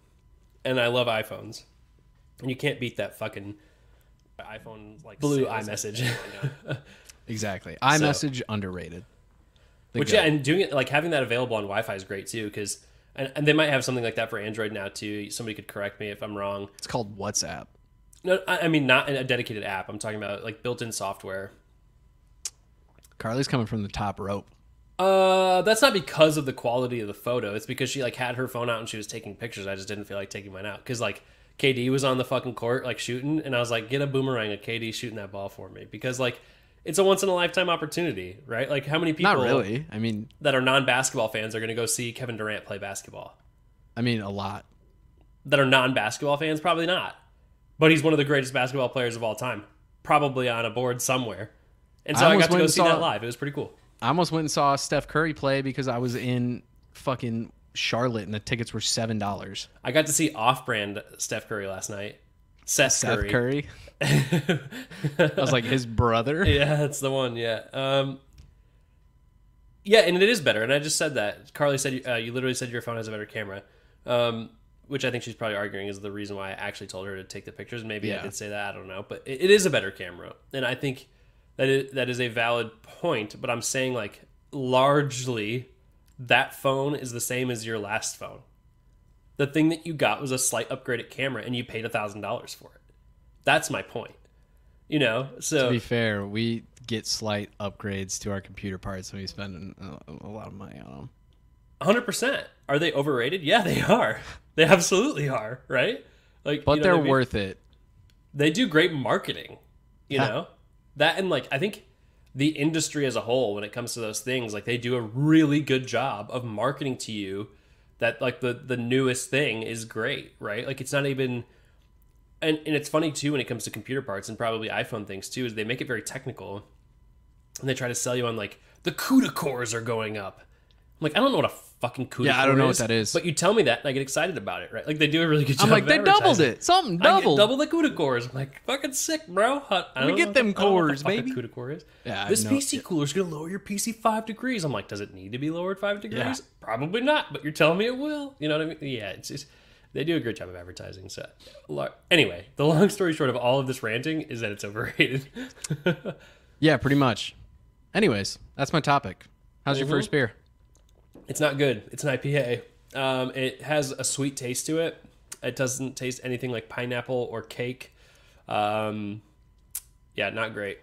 and I love iPhones. And you can't beat that fucking iPhone like blue iMessage. Exactly. iMessage underrated. The Which goat. yeah, and doing it like having that available on Wi-Fi is great too because and, and they might have something like that for Android now too. Somebody could correct me if I'm wrong. it's called WhatsApp. No, I, I mean not a dedicated app. I'm talking about like built-in software. Carly's coming from the top rope. Uh, that's not because of the quality of the photo. It's because she like had her phone out and she was taking pictures. I just didn't feel like taking mine out because like KD was on the fucking court like shooting, and I was like, get a boomerang of KD shooting that ball for me because like it's a once in a lifetime opportunity, right? Like how many people Not really. I mean, that are non basketball fans are going to go see Kevin Durant play basketball? I mean a lot. that are non basketball fans? Probably not. But he's one of the greatest basketball players of all time. Probably on a board somewhere. And so I I, got to go see saw- that live. It was pretty cool. I almost went and saw Steph Curry play because I was in fucking Charlotte and the tickets were seven dollars. I got to see off brand Steph Curry last night. Seth, Steph Curry. Curry. I was like his brother. yeah, that's the one. Yeah. Um, yeah, and it is better. And I just said that. Carly said uh, you literally said your phone has a better camera, um, which I think she's probably arguing is the reason why I actually told her to take the pictures. Maybe I Yeah. did say that. I don't know, but it, it is a better camera, and I think that is, that is a valid point. But I'm saying like largely that phone is the same as your last phone. The thing that you got was a slight upgraded camera, and you paid a thousand dollars for it. That's my point. You know, so To be fair, we get slight upgrades to our computer parts and we spend a, lot of money on them. Hundred percent. Are they overrated? Yeah, they are. They absolutely are. Right? Like, But you know they're what I mean? worth it. They do great marketing. You know that, and like I think the industry as a whole, when it comes to those things, like they do a really good job of marketing to you that like the the newest thing is great. Right? Like it's not even. And, and it's funny too when it comes to computer parts and probably iPhone things too is they make it very technical and they try to sell you on like the CUDA cores are going up. I'm like I don't know what a fucking CUDA Yeah, I don't know what that is. But you tell me that and I get excited about it, right? Like they do a really good job. I'm like, they doubled it. Something doubled. double the CUDA cores. I'm like, fucking sick, bro. I, I me don't get what them the- I don't know what the cores, baby. CUDA core is. Yeah, this no- PC cooler is gonna lower your PC five degrees. I'm like, does it need to be lowered five degrees? Yeah. Probably not. But you're telling me it will. You know what I mean? Yeah, it's just they do a great job of advertising. So, anyway, the long story short of all of this ranting is that it's overrated. Yeah, pretty much. Anyways, that's my topic. How's your Mhm. first beer? It's not good. It's an IPA. Um, it has a sweet taste to it. It doesn't taste anything like pineapple or cake. Um, yeah, not great.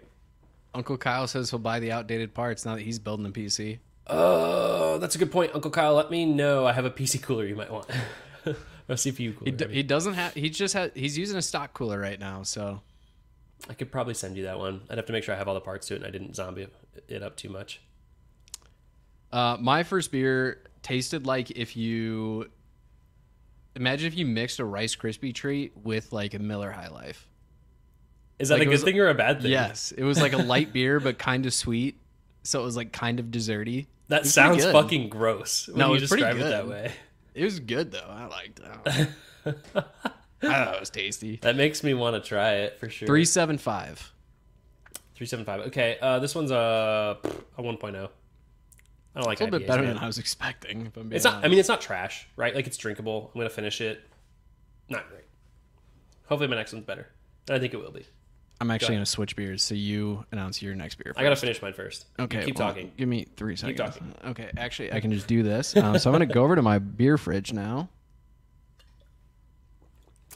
Uncle Kyle says he'll buy the outdated parts now that he's building a PC. Oh, that's a good point, Uncle Kyle. Let me know. I have a PC cooler you might want. a CPU cooler. He, d- I, mean. he doesn't have. He just has. He's using a stock cooler right now. So I could probably send you that one. I'd have to make sure I have all the parts to it and I didn't zombie it up too much. Uh, my first beer tasted like if you imagine if you mixed a Rice Krispie treat with like a Miller High Life. Is that Like, a good was- thing or a bad thing? Yes, it was like a light beer but kind of sweet, so it was like kind of desserty. That sounds fucking gross when No, you it was pretty describe it good. that way. It was good though. I liked it. I, don't know. I thought it was tasty. That makes me want to try it for sure. Three seven five. 375. Okay, uh, this one's a, a 1.0. I don't like It's a little bit better man. than I was expecting. If I'm being It's not. I mean, it's not trash, right? Like it's drinkable. I'm gonna finish it. Not great. Hopefully, my next one's better. And I think it will be. I'm actually ahead. gonna switch beers. So you announce your next beer. I gotta finish mine first. Okay, keep well, talking. Give me three seconds. Keep talking. Okay, actually, I can just do this. Um, so I'm gonna go over to my beer fridge now.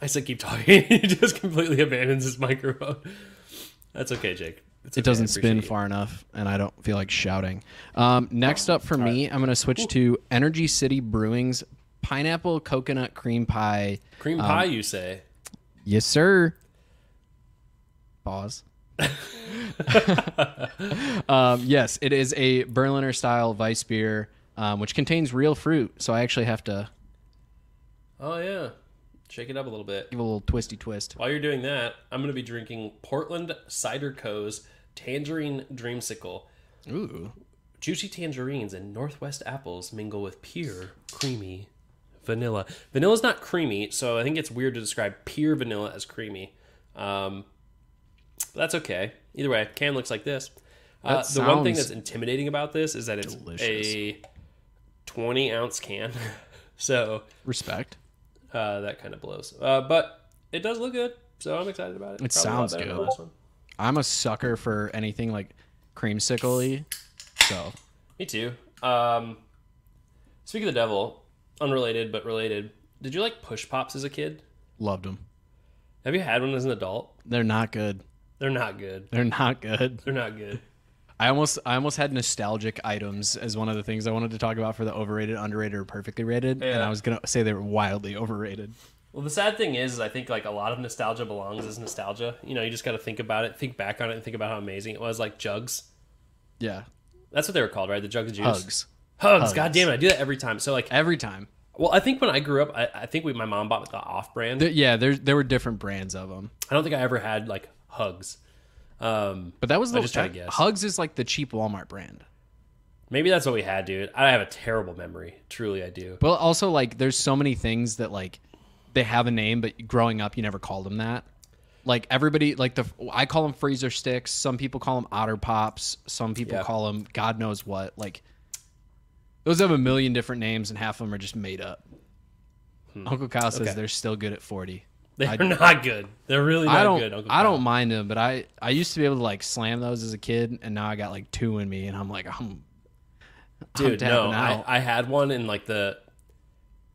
I said keep talking. he just completely abandons his microphone. That's okay, Jake. It's It okay, doesn't spin appreciate you. far enough, and I don't feel like shouting. Um, next up for me, I'm gonna switch to Energy City Brewing's pineapple coconut cream pie. Cream Um, pie, you say? Yes, sir. Pause. um, yes, it is a Berliner style Weiss beer, um, which contains real fruit. So I actually have to Oh yeah. Shake it up a little bit. give a little twisty twist. While you're doing that, I'm gonna be drinking Portland Cider Co.'s Tangerine Dreamsicle. Ooh. Juicy tangerines and Northwest apples mingle with pure, creamy vanilla. Vanilla's not creamy, so I think it's weird to describe pure vanilla as creamy. Um, but that's okay. Either way, can looks like this. Uh, the one thing that's intimidating about this is that it's delicious. a 20 ounce can. so Respect. uh, that kind of blows. Uh, but it does look good, so I'm excited about it. It Probably sounds good. The last one. I'm a sucker for anything like creamsicle So Me too. Um, speaking of the devil, unrelated but related. Did you like push pops as a kid? loved them. Have you had one as an adult? They're not good. They're not good. They're not good. They're not good. I almost I almost had nostalgic items as one of the things I wanted to talk about for the overrated, underrated, or perfectly rated, and I was gonna say they were wildly overrated. Well, the sad thing is, is I think like a lot of nostalgia belongs as nostalgia. You know, you just got to think about it, think back on it, and think about how amazing it was. Like jugs. Yeah, That's what they were called, right? The jugs of juice. hugs Hugs. Hugs. God damn it! I do that every time. So like, every time. well, I think when I grew up, I, I think we, my mom bought the off-brand. There- yeah, there there were different brands of them, I don't think I ever had like hugs. Um, but that was the just try to guess. Hugs is like the cheap Walmart brand. maybe that's what we had, dude. I have a terrible memory. Truly, I do. But also like there's so many things that like they have a name, but growing up you never called them that. Like everybody, like the I call them freezer sticks. Some people call them otter pops. Some people Yeah. call them God knows what. Like those have a million different names, and half of them are just made up. Uncle Kyle says Hmm. Okay. they're still good at forty. They're I- not good. They're really not I don't. good. Uncle I Kyle. don't mind them, but I I used to be able to like slam those as a kid, and now I got like two in me, and I'm like I'm. dude I'm no I. I had one in like the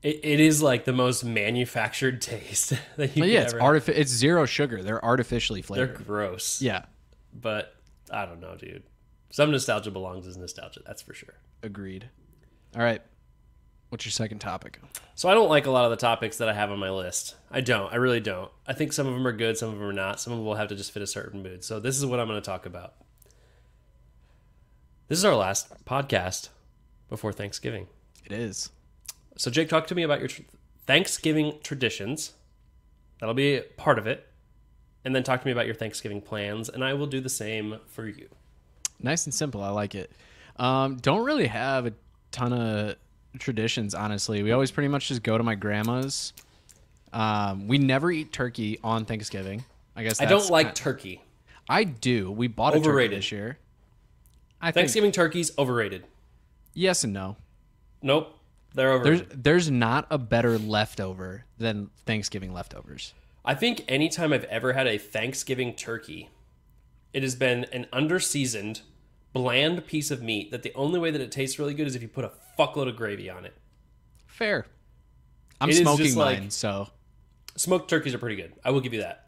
it, it is like the most manufactured taste that you But yeah, it's artifi- It's zero sugar. They're artificially flavored. they're gross. Yeah, but i don't know dude. Some nostalgia belongs as nostalgia that's for sure. Agreed. All right, what's your second topic? so i don't like a lot of the topics that i have on my list. I don't. I really don't. I think some of them are good some of them are not. Some of them will have to just fit a certain mood. So this is what i'm going to talk about. This is our last podcast before thanksgiving. It is. So, Jake, talk to me about your tr- Thanksgiving traditions. That'll be part of it. And then talk to me about your Thanksgiving plans, and I will do the same for you. Nice and simple. I like it. Um, don't really have a ton of traditions, honestly. We always pretty much just go to my grandma's. Um, we never eat turkey on Thanksgiving. I guess I don't like turkey. I do. We bought a turkey this year. I think Thanksgiving turkeys overrated. yes and no. Nope, they're There's there's not a better leftover than Thanksgiving leftovers. I think anytime I've ever had a Thanksgiving turkey, it has been an underseasoned, bland piece of meat that the only way that it tastes really good is if you put a fuckload of gravy on it. Fair. I'm It is smoking just like- mine, so Smoked turkeys are pretty good. I will give you that.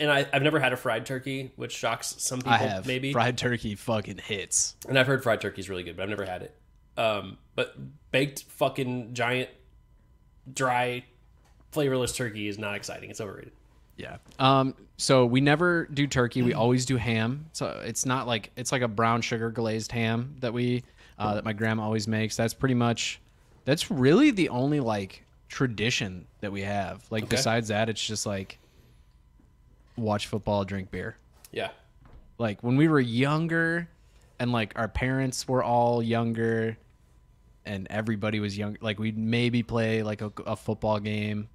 And I, I've never had a fried turkey, which shocks some people. I have. maybe. fried turkey fucking hits. And I've heard fried turkey's really good, but I've never had it. Um, but baked fucking giant, dry, flavorless turkey is not exciting. It's overrated. Yeah. Um. So we never do turkey. We always do ham. So it's not like it's like a brown sugar glazed ham that we uh, that my grandma always makes. That's pretty much. That's really the only like tradition that we have. Like Okay. besides that, it's just like watch football, drink beer. Yeah. Like when we were younger, and like our parents were all younger, and everybody was young. Like we'd maybe play like a, a football game.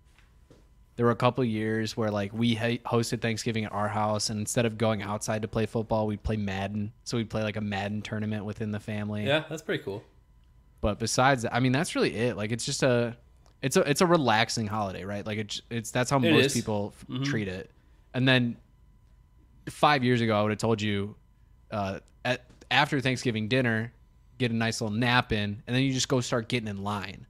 There were a couple years where like we ha- hosted Thanksgiving at our house, and instead of going outside to play football, we'd play Madden. So we'd play like a Madden tournament within the family. Yeah, that's pretty cool. But besides that, I mean, that's really it. Like it's just a, it's a it's a relaxing holiday, right? Like it's it's that's how It most is. people f- treat it. And then five years ago, I would have told you, uh, at after Thanksgiving dinner, get a nice little nap in, and then you just go start getting in line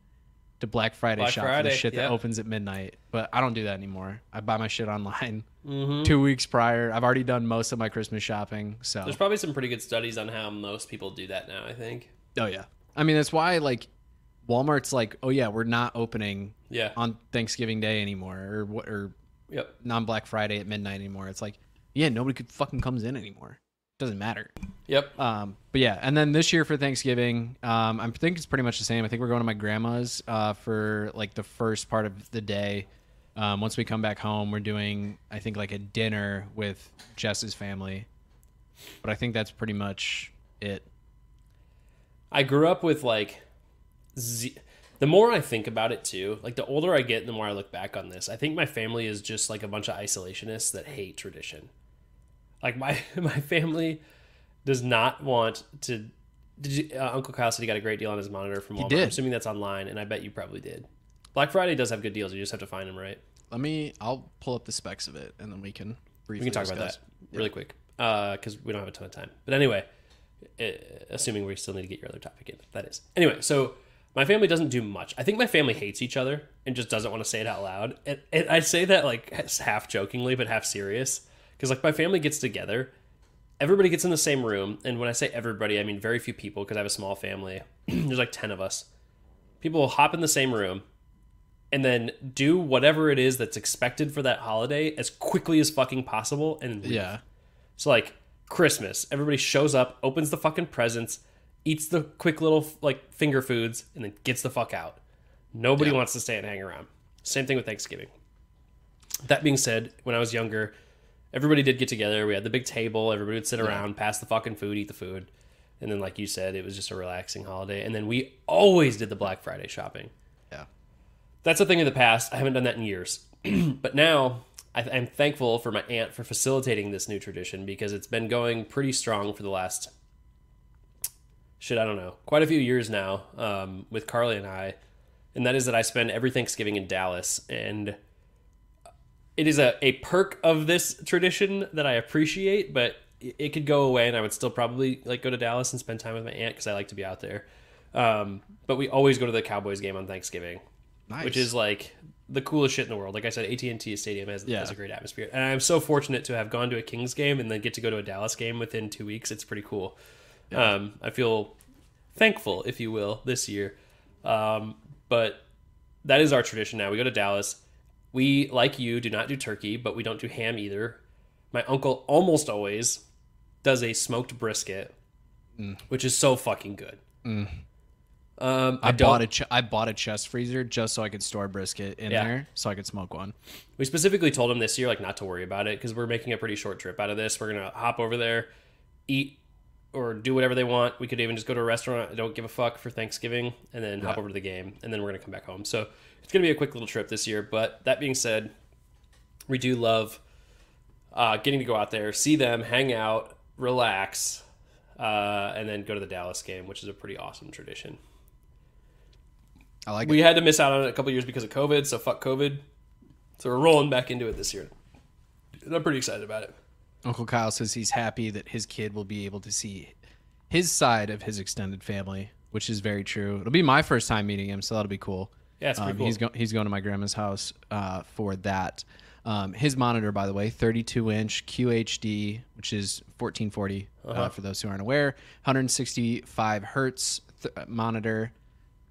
to Black Friday Black shop for the shit yeah. that opens at midnight. But I don't do that anymore. I buy my shit online Mm-hmm. two weeks prior. I've already done most of my Christmas shopping. So There's probably some pretty good studies on how most people do that now. I think. oh yeah, I mean that's why like Walmart's like, oh yeah, we're not opening Yeah. on Thanksgiving Day anymore, or what, or Yep. non Black Friday at midnight anymore. It's like, yeah, nobody could fucking comes in anymore. Doesn't matter. Yep. Um, but yeah, and then this year for Thanksgiving, um, I think it's pretty much the same. I think we're going to my grandma's uh, for like the first part of the day. Um, once we come back home, we're doing I think like a dinner with Jess's family. But I think that's pretty much it. I grew up with like, ze- The more I think about it too, like the older I get, the more I look back on this. I think my family is just like a bunch of isolationists that hate tradition. Like my my family does not want to. Did you, uh, Uncle Kyle said he got a great deal on his monitor from Walmart. did. I'm assuming that's online, and I bet you probably did. Black Friday does have good deals. You just have to find them, right? Let me. I'll pull up the specs of it, and then we can briefly We can talk about discuss. that really quick because we don't have a ton of time. But anyway, uh, assuming we still need to get your other topic in, that is. Anyway, so my family doesn't do much. I think my family hates each other and just doesn't want to say it out loud. And, and I say that like half jokingly, but half serious because like my family gets together. Everybody gets in the same room, and when I say everybody, I mean very few people because I have a small family. There's like ten of us. People will hop in the same room, and then do whatever it is that's expected for that holiday as quickly as fucking possible and leave. Yeah. So like Christmas, everybody shows up, opens the fucking presents, eats the quick little like finger foods, and then gets the fuck out. Nobody Yeah. wants to stay and hang around. Same thing with Thanksgiving. That being said, when I was younger, everybody did get together. We had the big table. Everybody would sit around, pass the fucking food, eat the food, and then like you said, it was just a relaxing holiday. And then we always did the Black Friday shopping Yeah. that's a thing of the past. I haven't done that in years. but now I, I'm thankful for my aunt for facilitating this new tradition because it's been going pretty strong for the last shit. I don't know, quite a few years now um, with Carly and I, and that is that I spend every Thanksgiving in Dallas, and it is a, a perk of this tradition that I appreciate, but it could go away, and I would still probably like go to Dallas and spend time with my aunt because I like to be out there. Um, but we always go to the Cowboys game on Thanksgiving Nice. which is like the coolest shit in the world. Like I said, AT and T Stadium has, Yeah. has a great atmosphere, and I'm so fortunate to have gone to a Kings game and then get to go to a Dallas game within two weeks. It's pretty cool. Um, I feel thankful, if you will, this year. Um, but that is our tradition now. We go to Dallas. We, like you, do not do turkey, but we don't do ham either. My uncle almost always does a smoked brisket, which is so fucking good. Um, I, don't- bought a ch- I bought a chest freezer just so I could store brisket in Yeah. there, so I could smoke one. We specifically told him this year, like, not to worry about it because we're making a pretty short trip out of this. We're gonna hop over there, eat, or do whatever they want. We could even just go to a restaurant. I don't give a fuck for Thanksgiving, and then hop over to the game, and then we're gonna come back home. So it's gonna be a quick little trip this year. But that being said, we do love uh, getting to go out there, see them, hang out, relax, uh, and then go to the Dallas game, which is a pretty awesome tradition. I like We it. had to miss out on it a couple years because of COVID, so fuck COVID. So we're rolling back into it this year. And I'm pretty excited about it. Uncle Kyle says he's happy that his kid will be able to see his side of his extended family, which is very true. It'll be my first time meeting him, so that'll be cool. Yeah, it's pretty Um, cool. He's, go- he's going to my grandma's house uh, for that. Um, his monitor, by the way, 32 inch QHD, which is 1440 uh Uh-huh. for those who aren't aware, 165 hertz th- uh, monitor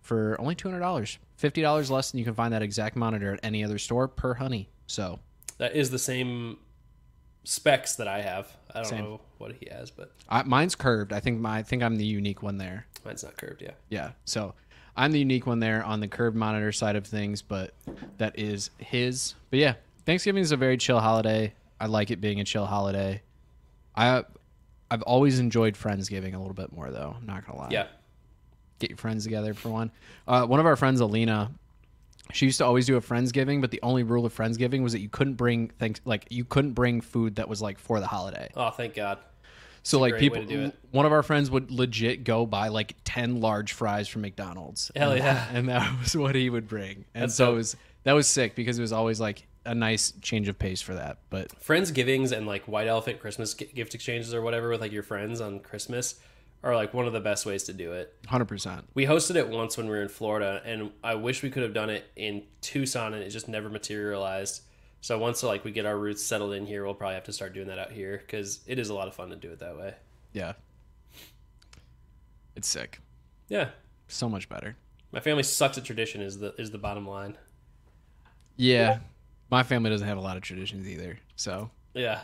for only $200. $50 less than you can find that exact monitor at any other store per honey. So That is the same specs that I have. I don't Same. know what he has, but I, mine's curved. I think my I think I'm the unique one there. mine's not curved. Yeah. Yeah. So I'm the unique one there on the curved monitor side of things, but that is his. But yeah, Thanksgiving is a very chill holiday. I like it being a chill holiday. I I've always enjoyed Friendsgiving a little bit more though. I'm not gonna lie. Yeah. Get your friends together for one. Uh, one of our friends, Alina, she used to always do a Friendsgiving, but the only rule of Friendsgiving was that you couldn't bring things like you couldn't bring food that was like for the holiday. Oh, thank God. So like people, way to do it. one of our friends would legit go buy like ten large fries from McDonald's. Hell and, yeah. And that was what he would bring. And That's so dope. it was that was sick because it was always like a nice change of pace for that. But friends givings and like white elephant Christmas gift exchanges or whatever with like your friends on Christmas are like one of the best ways to do it. hundred percent. We hosted it once when we were in Florida, and I wish we could have done it in Tucson, and it just never materialized. So once like we get our roots settled in here, we'll probably have to start doing that out here because it is a lot of fun to do it that way. Yeah. It's sick. Yeah, So much better. my family sucks at tradition. Is the is the bottom line. Yeah. My family doesn't have a lot of traditions either. So Yeah,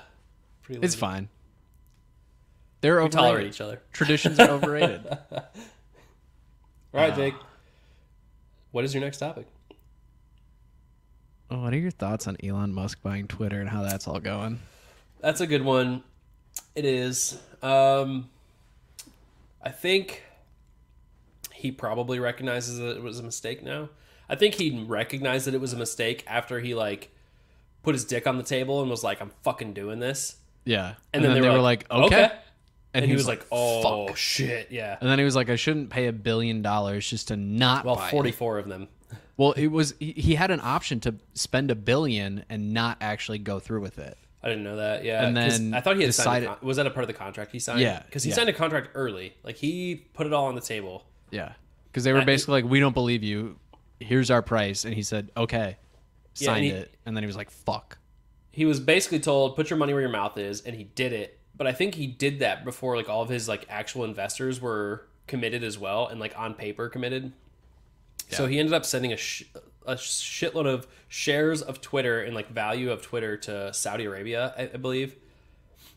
pretty it's fine. They're We overrated. tolerate each other. Traditions are overrated. All right, Jake. What is your next topic? Oh, what are your thoughts on Elon Musk buying Twitter and how that's all going? That's a good one. It is. Um, I think he probably recognizes that it was a mistake now. I think he recognized that it was a mistake after he like put his dick on the table and was like, "I'm fucking doing this." Yeah. And, then, they, were, like, "Okay,", and, he was like, "Oh "Fuck." shit, yeah." And then he was like, I shouldn't pay a billion dollars just to not Well, buy it. 44 of them. Well, it was he, he had an option to spend a billion and not actually go through with it. I didn't know that. Yeah, And then I thought he had signed. decided- A con- was that a part of the contract he signed? Yeah, because he yeah. signed a contract early. Like he put it all on the table. Yeah, because they were Uh, basically like, "We don't believe you. Here's our price," and he said, "Okay," Yeah, signed and he- it, and then he was like, "Fuck." He was basically told, "Put your money where your mouth is," and he did it. But I think he did that before like all of his like actual investors were committed as well and like on paper committed. So he ended up sending a sh- a shitload of shares of Twitter and like value of Twitter to Saudi Arabia, I, I believe.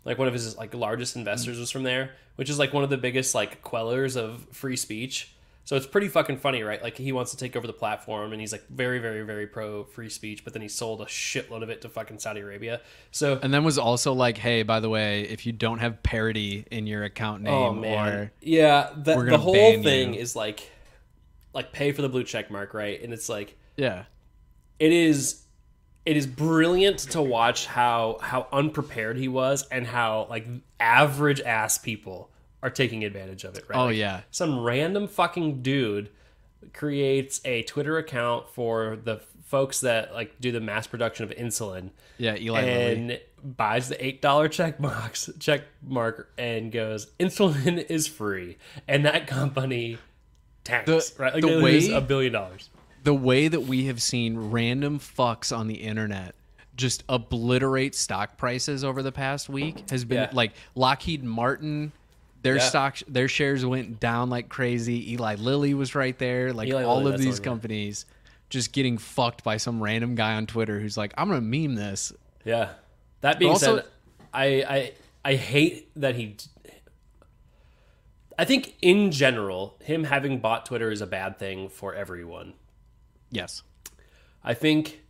Like one of his like largest investors was from there, which is like one of the biggest like quellers of free speech. So it's pretty fucking funny, right? Like he wants to take over the platform and he's like very, very, very pro free speech, but then he sold a shitload of it to fucking Saudi Arabia. So And then was also like, "Hey, by the way, if you don't have parody in your account oh, name, Oh man, or yeah. The, the whole thing you. is like, like pay for the blue check mark, right? And it's like yeah, it is, it is brilliant to watch how how unprepared he was and how like average ass people are taking advantage of it. Right? oh Like, yeah, some random fucking dude creates a Twitter account for the folks that like do the mass production of insulin yeah, Eli Lilly. and buys the eight dollar check box check mark and goes insulin is free and that company tanks The- right like the way- a billion dollars the way that we have seen random fucks on the internet just obliterate stock prices over the past week has been Yeah. like Lockheed Martin their Yeah. stock their shares went down like crazy. Eli Lilly was right there. Like Eli all Lilly, of these the one, yeah. companies just getting fucked by some random guy on Twitter who's like, I'm gonna meme this. yeah that being also- said I, I i hate that he i think in general him having bought twitter is a bad thing for everyone Yes. I think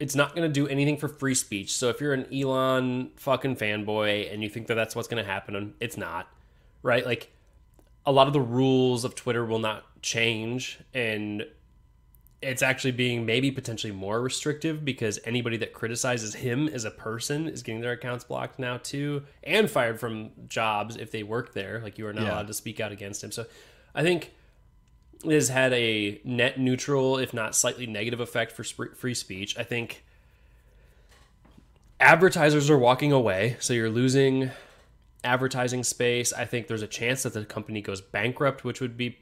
it's not going to do anything for free speech. So if you're an Elon fucking fanboy and you think that that's what's going to happen, it's not. Right? Like a lot of the rules of Twitter will not change and it's actually being maybe potentially more restrictive because anybody that criticizes him as a person is getting their accounts blocked now too and fired from jobs if they work there like you are not Yeah. allowed to speak out against him so i think it has had a net neutral, if not slightly negative effect for free speech. I think advertisers are walking away, so you're losing advertising space. I think there's a chance that the company goes bankrupt, which would be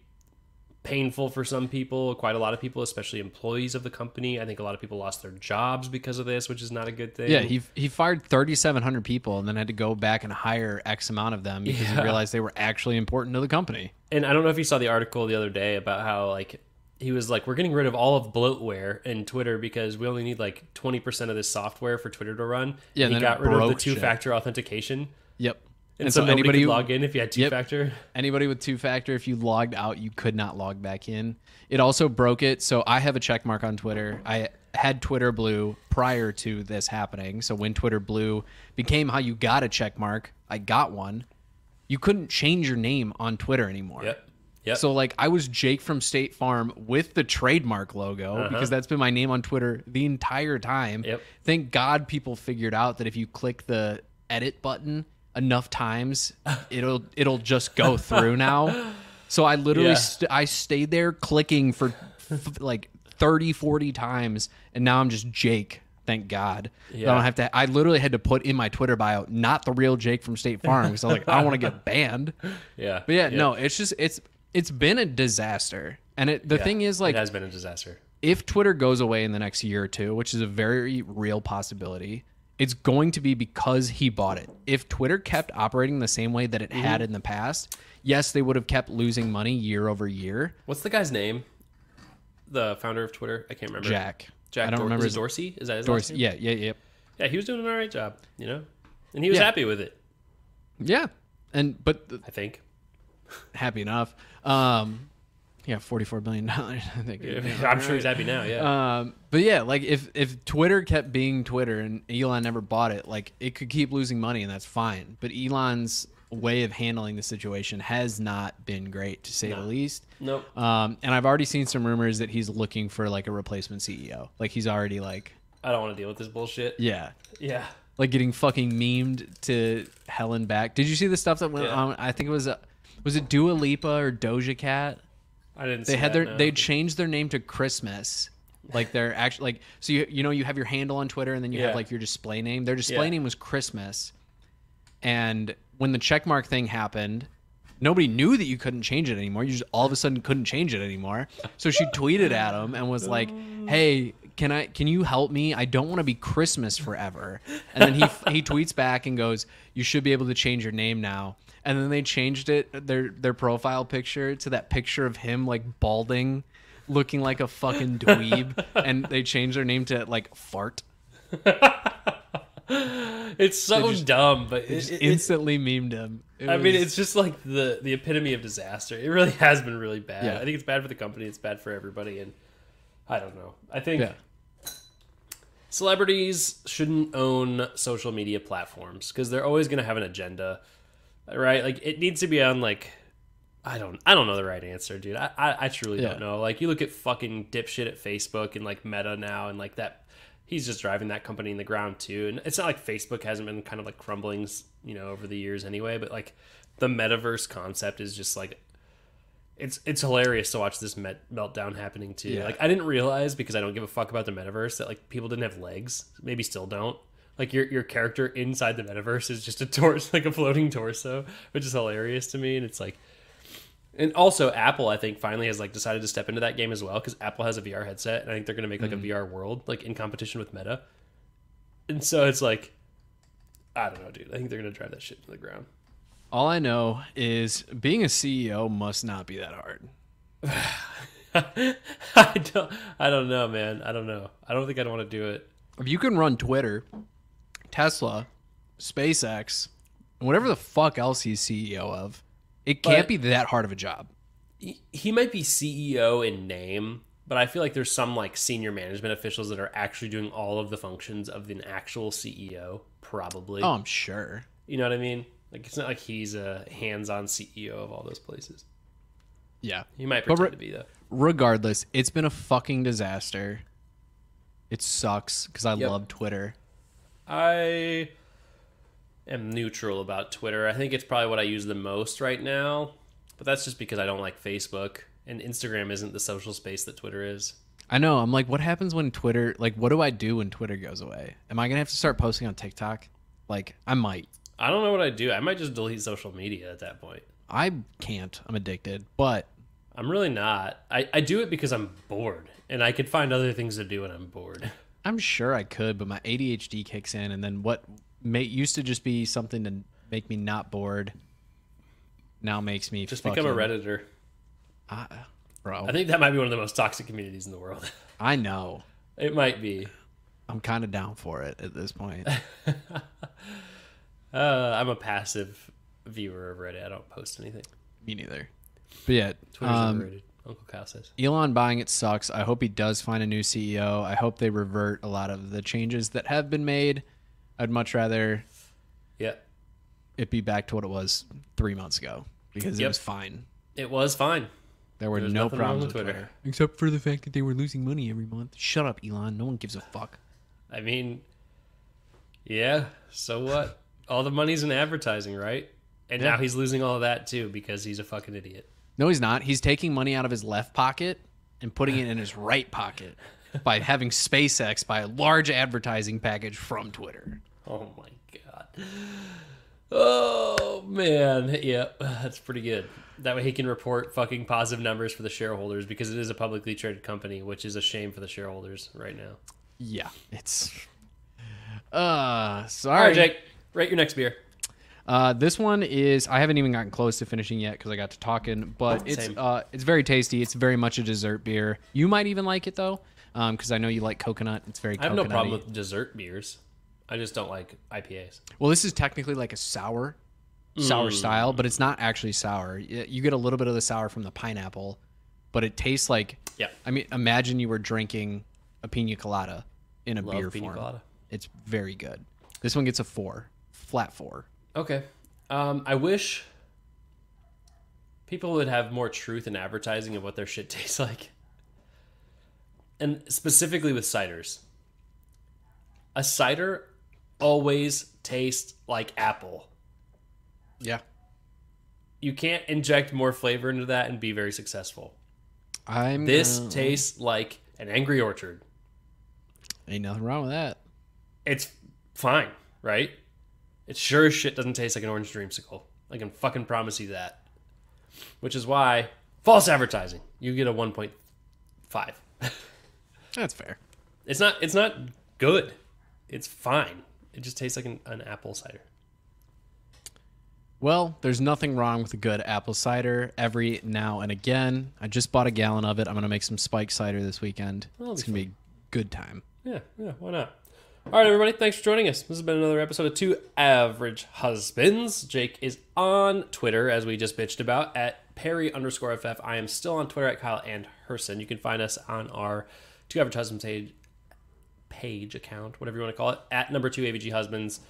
painful for some people, quite a lot of people, especially employees of the company. I think a lot of people lost their jobs because of this, which is not a good thing. Yeah, he he fired 3,700 people and then had to go back and hire X amount of them because he Yeah. realized they were actually important to the company. and I don't know if you saw the article the other day about how like he was like, we're getting rid of all of bloatware in Twitter because we only need like twenty percent of this software for Twitter to run. Yeah, and he got rid of the two-factor authentication, Yep. And, so, nobody could log in if you had Yep. two-factor. Anybody with two factor, if you logged out, you could not log back in. It also broke it. So I have a check mark on Twitter. I had Twitter Blue prior to this happening. So when Twitter Blue became how you got a check mark, I got one. You couldn't change your name on Twitter anymore. Yep. Yep. So like I was Jake from State Farm with the trademark logo because that's been my name on Twitter the entire time. Uh-huh. Yep. Thank God people figured out that if you click the edit button enough times, it'll it'll just go through now. So I literally Yeah. st- I stayed there clicking for f- like 30 40 times and now I'm just Jake. Thank God. I don't have to I literally had to put in my Twitter bio not the real Jake from State Farm because I was like I don't want to get banned. yeah. But yeah, no, it's just it's it's been a disaster. And it, the Yeah. thing is like it has been a disaster. if Twitter goes away in the next year or two, which is a very real possibility, it's going to be because he bought it. If Twitter kept operating the same way that it had Mm-hmm. in the past, yes, they would have kept losing money year over year. What's the guy's name? The founder of Twitter. I can't remember. Jack. Jack. I don't Dor- remember is his Dorsey. Is that his last Dorsey. name? Yeah, yeah, yeah. Yeah, he was doing an all right job. You know, and he was Yeah. happy with it. Yeah. And but th- I think. happy enough. Um yeah, 44 billion dollars. I think. I'm sure he's happy now. Yeah. Um, but yeah, like if if Twitter kept being Twitter and Elon never bought it, like it could keep losing money and that's fine. But Elon's way of handling the situation has not been great to say the least. Nope. Um, and I've already seen some rumors that he's looking for like a replacement CEO. Like he's already like, I don't want to deal with this bullshit. yeah, Yeah. like getting fucking memed to hell and back. Did you see the stuff that went Yeah. on? I think it was, uh, was it Dua Lipa or Doja Cat? I didn't. They see had that, their no. they changed their name to Christmas. Like they're actually like so you you know you have your handle on Twitter and then you Yeah. have like your display name. Their display Yeah. name was Christmas. And when the checkmark thing happened, nobody knew that you couldn't change it anymore. You just all of a sudden couldn't change it anymore. So she tweeted at him and was like, "Hey, can I can you help me? I don't want to be Christmas forever." And then he he tweets back and goes, "You should be able to change your name now." And then they changed it their their profile picture to that picture of him like balding, looking like a fucking dweeb, and they changed their name to like fart. It's so dumb, but it, Just it- instantly memed him. It I mean, it's just like the the epitome of disaster. It really has been really bad. Yeah. I think it's bad for the company. It's bad for everybody, and I don't know. I think yeah. celebrities shouldn't own social media platforms because they're always going to have an agenda, right? Like it needs to be on like. I don't. I don't know the right answer, dude. I, I, I truly Yeah. don't know. Like you look at fucking dipshit at Facebook and like Meta now, and like that, he's just driving that company in the ground too. And it's not like Facebook hasn't been kind of like crumbling, you know, over the years anyway. But like the metaverse concept is just like it's it's hilarious to watch this met- meltdown happening too. Yeah. Like I didn't realize because I don't give a fuck about the metaverse that like people didn't have legs, maybe still don't. Like your your character inside the metaverse is just a torso, like a floating torso, which is hilarious to me. And it's like, and also Apple, I think finally has like decided to step into that game as well because Apple has a VR headset, and I think they're gonna make like a mm-hmm. VR world like in competition with Meta. And so it's like, I don't know, dude. I think they're gonna drive that shit to the ground. All I know is being a CEO must not be that hard. I don't. I don't know, man. I don't know. I don't think I'd want to do it. If you can run Twitter, Tesla, SpaceX, and whatever the fuck else he's CEO of, it can't But- be that hard of a job. He, might be CEO in name, but I feel like there's some like senior management officials that are actually doing all of the functions of an actual CEO. Probably. Oh, I'm sure. You know what I mean? Like it's not like he's a hands-on CEO of all those places. Yeah. He might pretend re- to be though. Regardless, it's been a fucking disaster. It sucks because I Yep. love Twitter. I am neutral about Twitter. I think it's probably what I use the most right now, but that's just because I don't like Facebook and Instagram isn't the social space that Twitter is. I know. I'm like, what happens when Twitter? Like, what do I do when Twitter goes away? Am I gonna have to start posting on TikTok? Like, I might. I don't know what I do. I might just delete social media at that point. I can't. I'm addicted. But I'm really not. I, I do it because I'm bored and I could find other things to do when I'm bored. I'm sure I could. But my ADHD kicks in, and then what may, used to just be something to make me not bored now makes me Just fucking, become a Redditor. I- bro. I think that might be one of the most toxic communities in the world. I know. it might be. I'm kind of down for it at this point. Uh, I'm a passive viewer of Reddit. I don't post anything. me neither. But yeah, Twitter's um, overrated. Uncle Kyle says. Elon buying it sucks. I hope he does find a new CEO. I hope they revert a lot of the changes that have been made. I'd much rather Yeah, it be back to what it was three months ago because it was fine. it was fine. There were There's no problems with with Twitter. Twitter. except for the fact that they were losing money every month. Shut up, Elon. No one gives a fuck. I mean, yeah. So what? all the money's in advertising, right? And Yeah. now he's losing all of that too because he's a fucking idiot. No, he's not. He's taking money out of his left pocket and putting it in his right pocket by having SpaceX buy a large advertising package from Twitter. Oh my god. Oh man, yep, that's pretty good. That way he can report fucking positive numbers for the shareholders because it is a publicly traded company, which is a shame for the shareholders right now. Yeah, it's. Uh, All sorry. right, Jake, rate your next beer. Uh, this one is I haven't even gotten close to finishing yet because I got to talking, but it's Same. uh, it's very tasty. It's very much a dessert beer. You might even like it though, because I know you like coconut. It's very. I have no problem with dessert beers. I just don't like IPAs. Well, this is technically like a sour, sour Mm. style, but it's not actually sour. You get a little bit of the sour from the pineapple, but it tastes like. Yeah. I mean, imagine you were drinking a pina colada in a Love beer pina form. colada. It's very good. This one gets a four, flat four. Okay. Um, I wish people would have more truth in advertising of what their shit tastes like. And specifically with ciders. A cider always tastes like apple. Yeah. You can't inject more flavor into that and be very successful. I'm This gonna- tastes like an angry orchard. ain't nothing wrong with that. It's fine, right? It sure as shit doesn't taste like an orange dreamsicle. I can fucking promise you that. Which is why false advertising. You get a 1.5. That's fair. It's not it's not good. It's fine. It just tastes like an, an apple cider. Well, there's nothing wrong with a good apple cider every now and again. I just bought a gallon of it. I'm gonna make some spike cider this weekend. it's gonna be a good time. Yeah, yeah, why not? All right, everybody, thanks for joining us. This has been another episode of Two Average Husbands. Jake is on Twitter, as we just bitched about, at Perry underscore FF. I am still on Twitter at Kyle and Herson. You can find us on our Two Average Husbands page, page account, whatever you want to call it, at number two AVG Husbands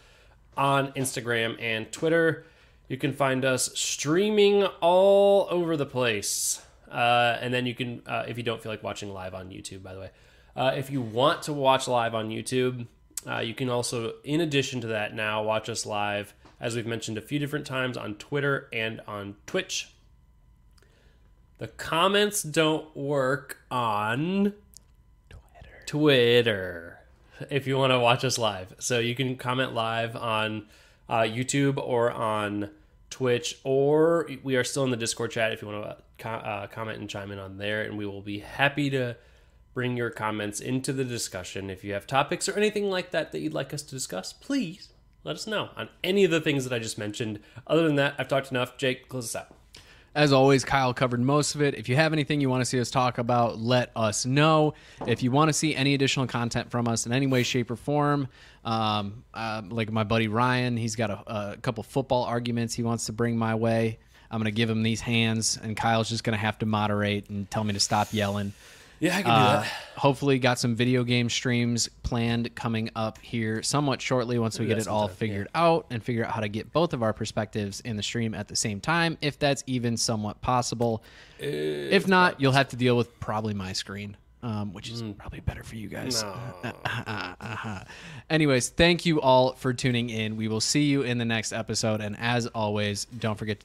on Instagram and Twitter. You can find us streaming all over the place. Uh, and then you can, uh, if you don't feel like watching live on YouTube, by the way, uh, if you want to watch live on YouTube, uh, you can also, in addition to that, now watch us live, as we've mentioned a few different times, on Twitter and on Twitch. The comments don't work on Twitter Twitter if you want to watch us live. So you can comment live on uh, YouTube or on Twitch, or we are still in the Discord chat if you want to uh, comment and chime in on there, and we will be happy to bring your comments into the discussion. If you have topics or anything like that that you'd like us to discuss, please let us know on any of the things that I just mentioned. Other than that, I've talked enough. Jake, close us out. As always, Kyle covered most of it. If you have anything you want to see us talk about, let us know. If you want to see any additional content from us in any way, shape, or form, um, uh, like my buddy Ryan, he's got a, a couple football arguments he wants to bring my way. I'm going to give him these hands, and Kyle's just going to have to moderate and tell me to stop yelling. Yeah, I can Uh, do that. hopefully, got some video game streams planned coming up here somewhat shortly once we get it all figured out and figure out how to get both of our perspectives in the stream at the same time, if that's even somewhat possible. if not, you'll have to deal with probably my screen, um, which is probably better for you guys. uh-huh. Anyways, thank you all for tuning in. We will see you in the next episode. And as always, don't forget to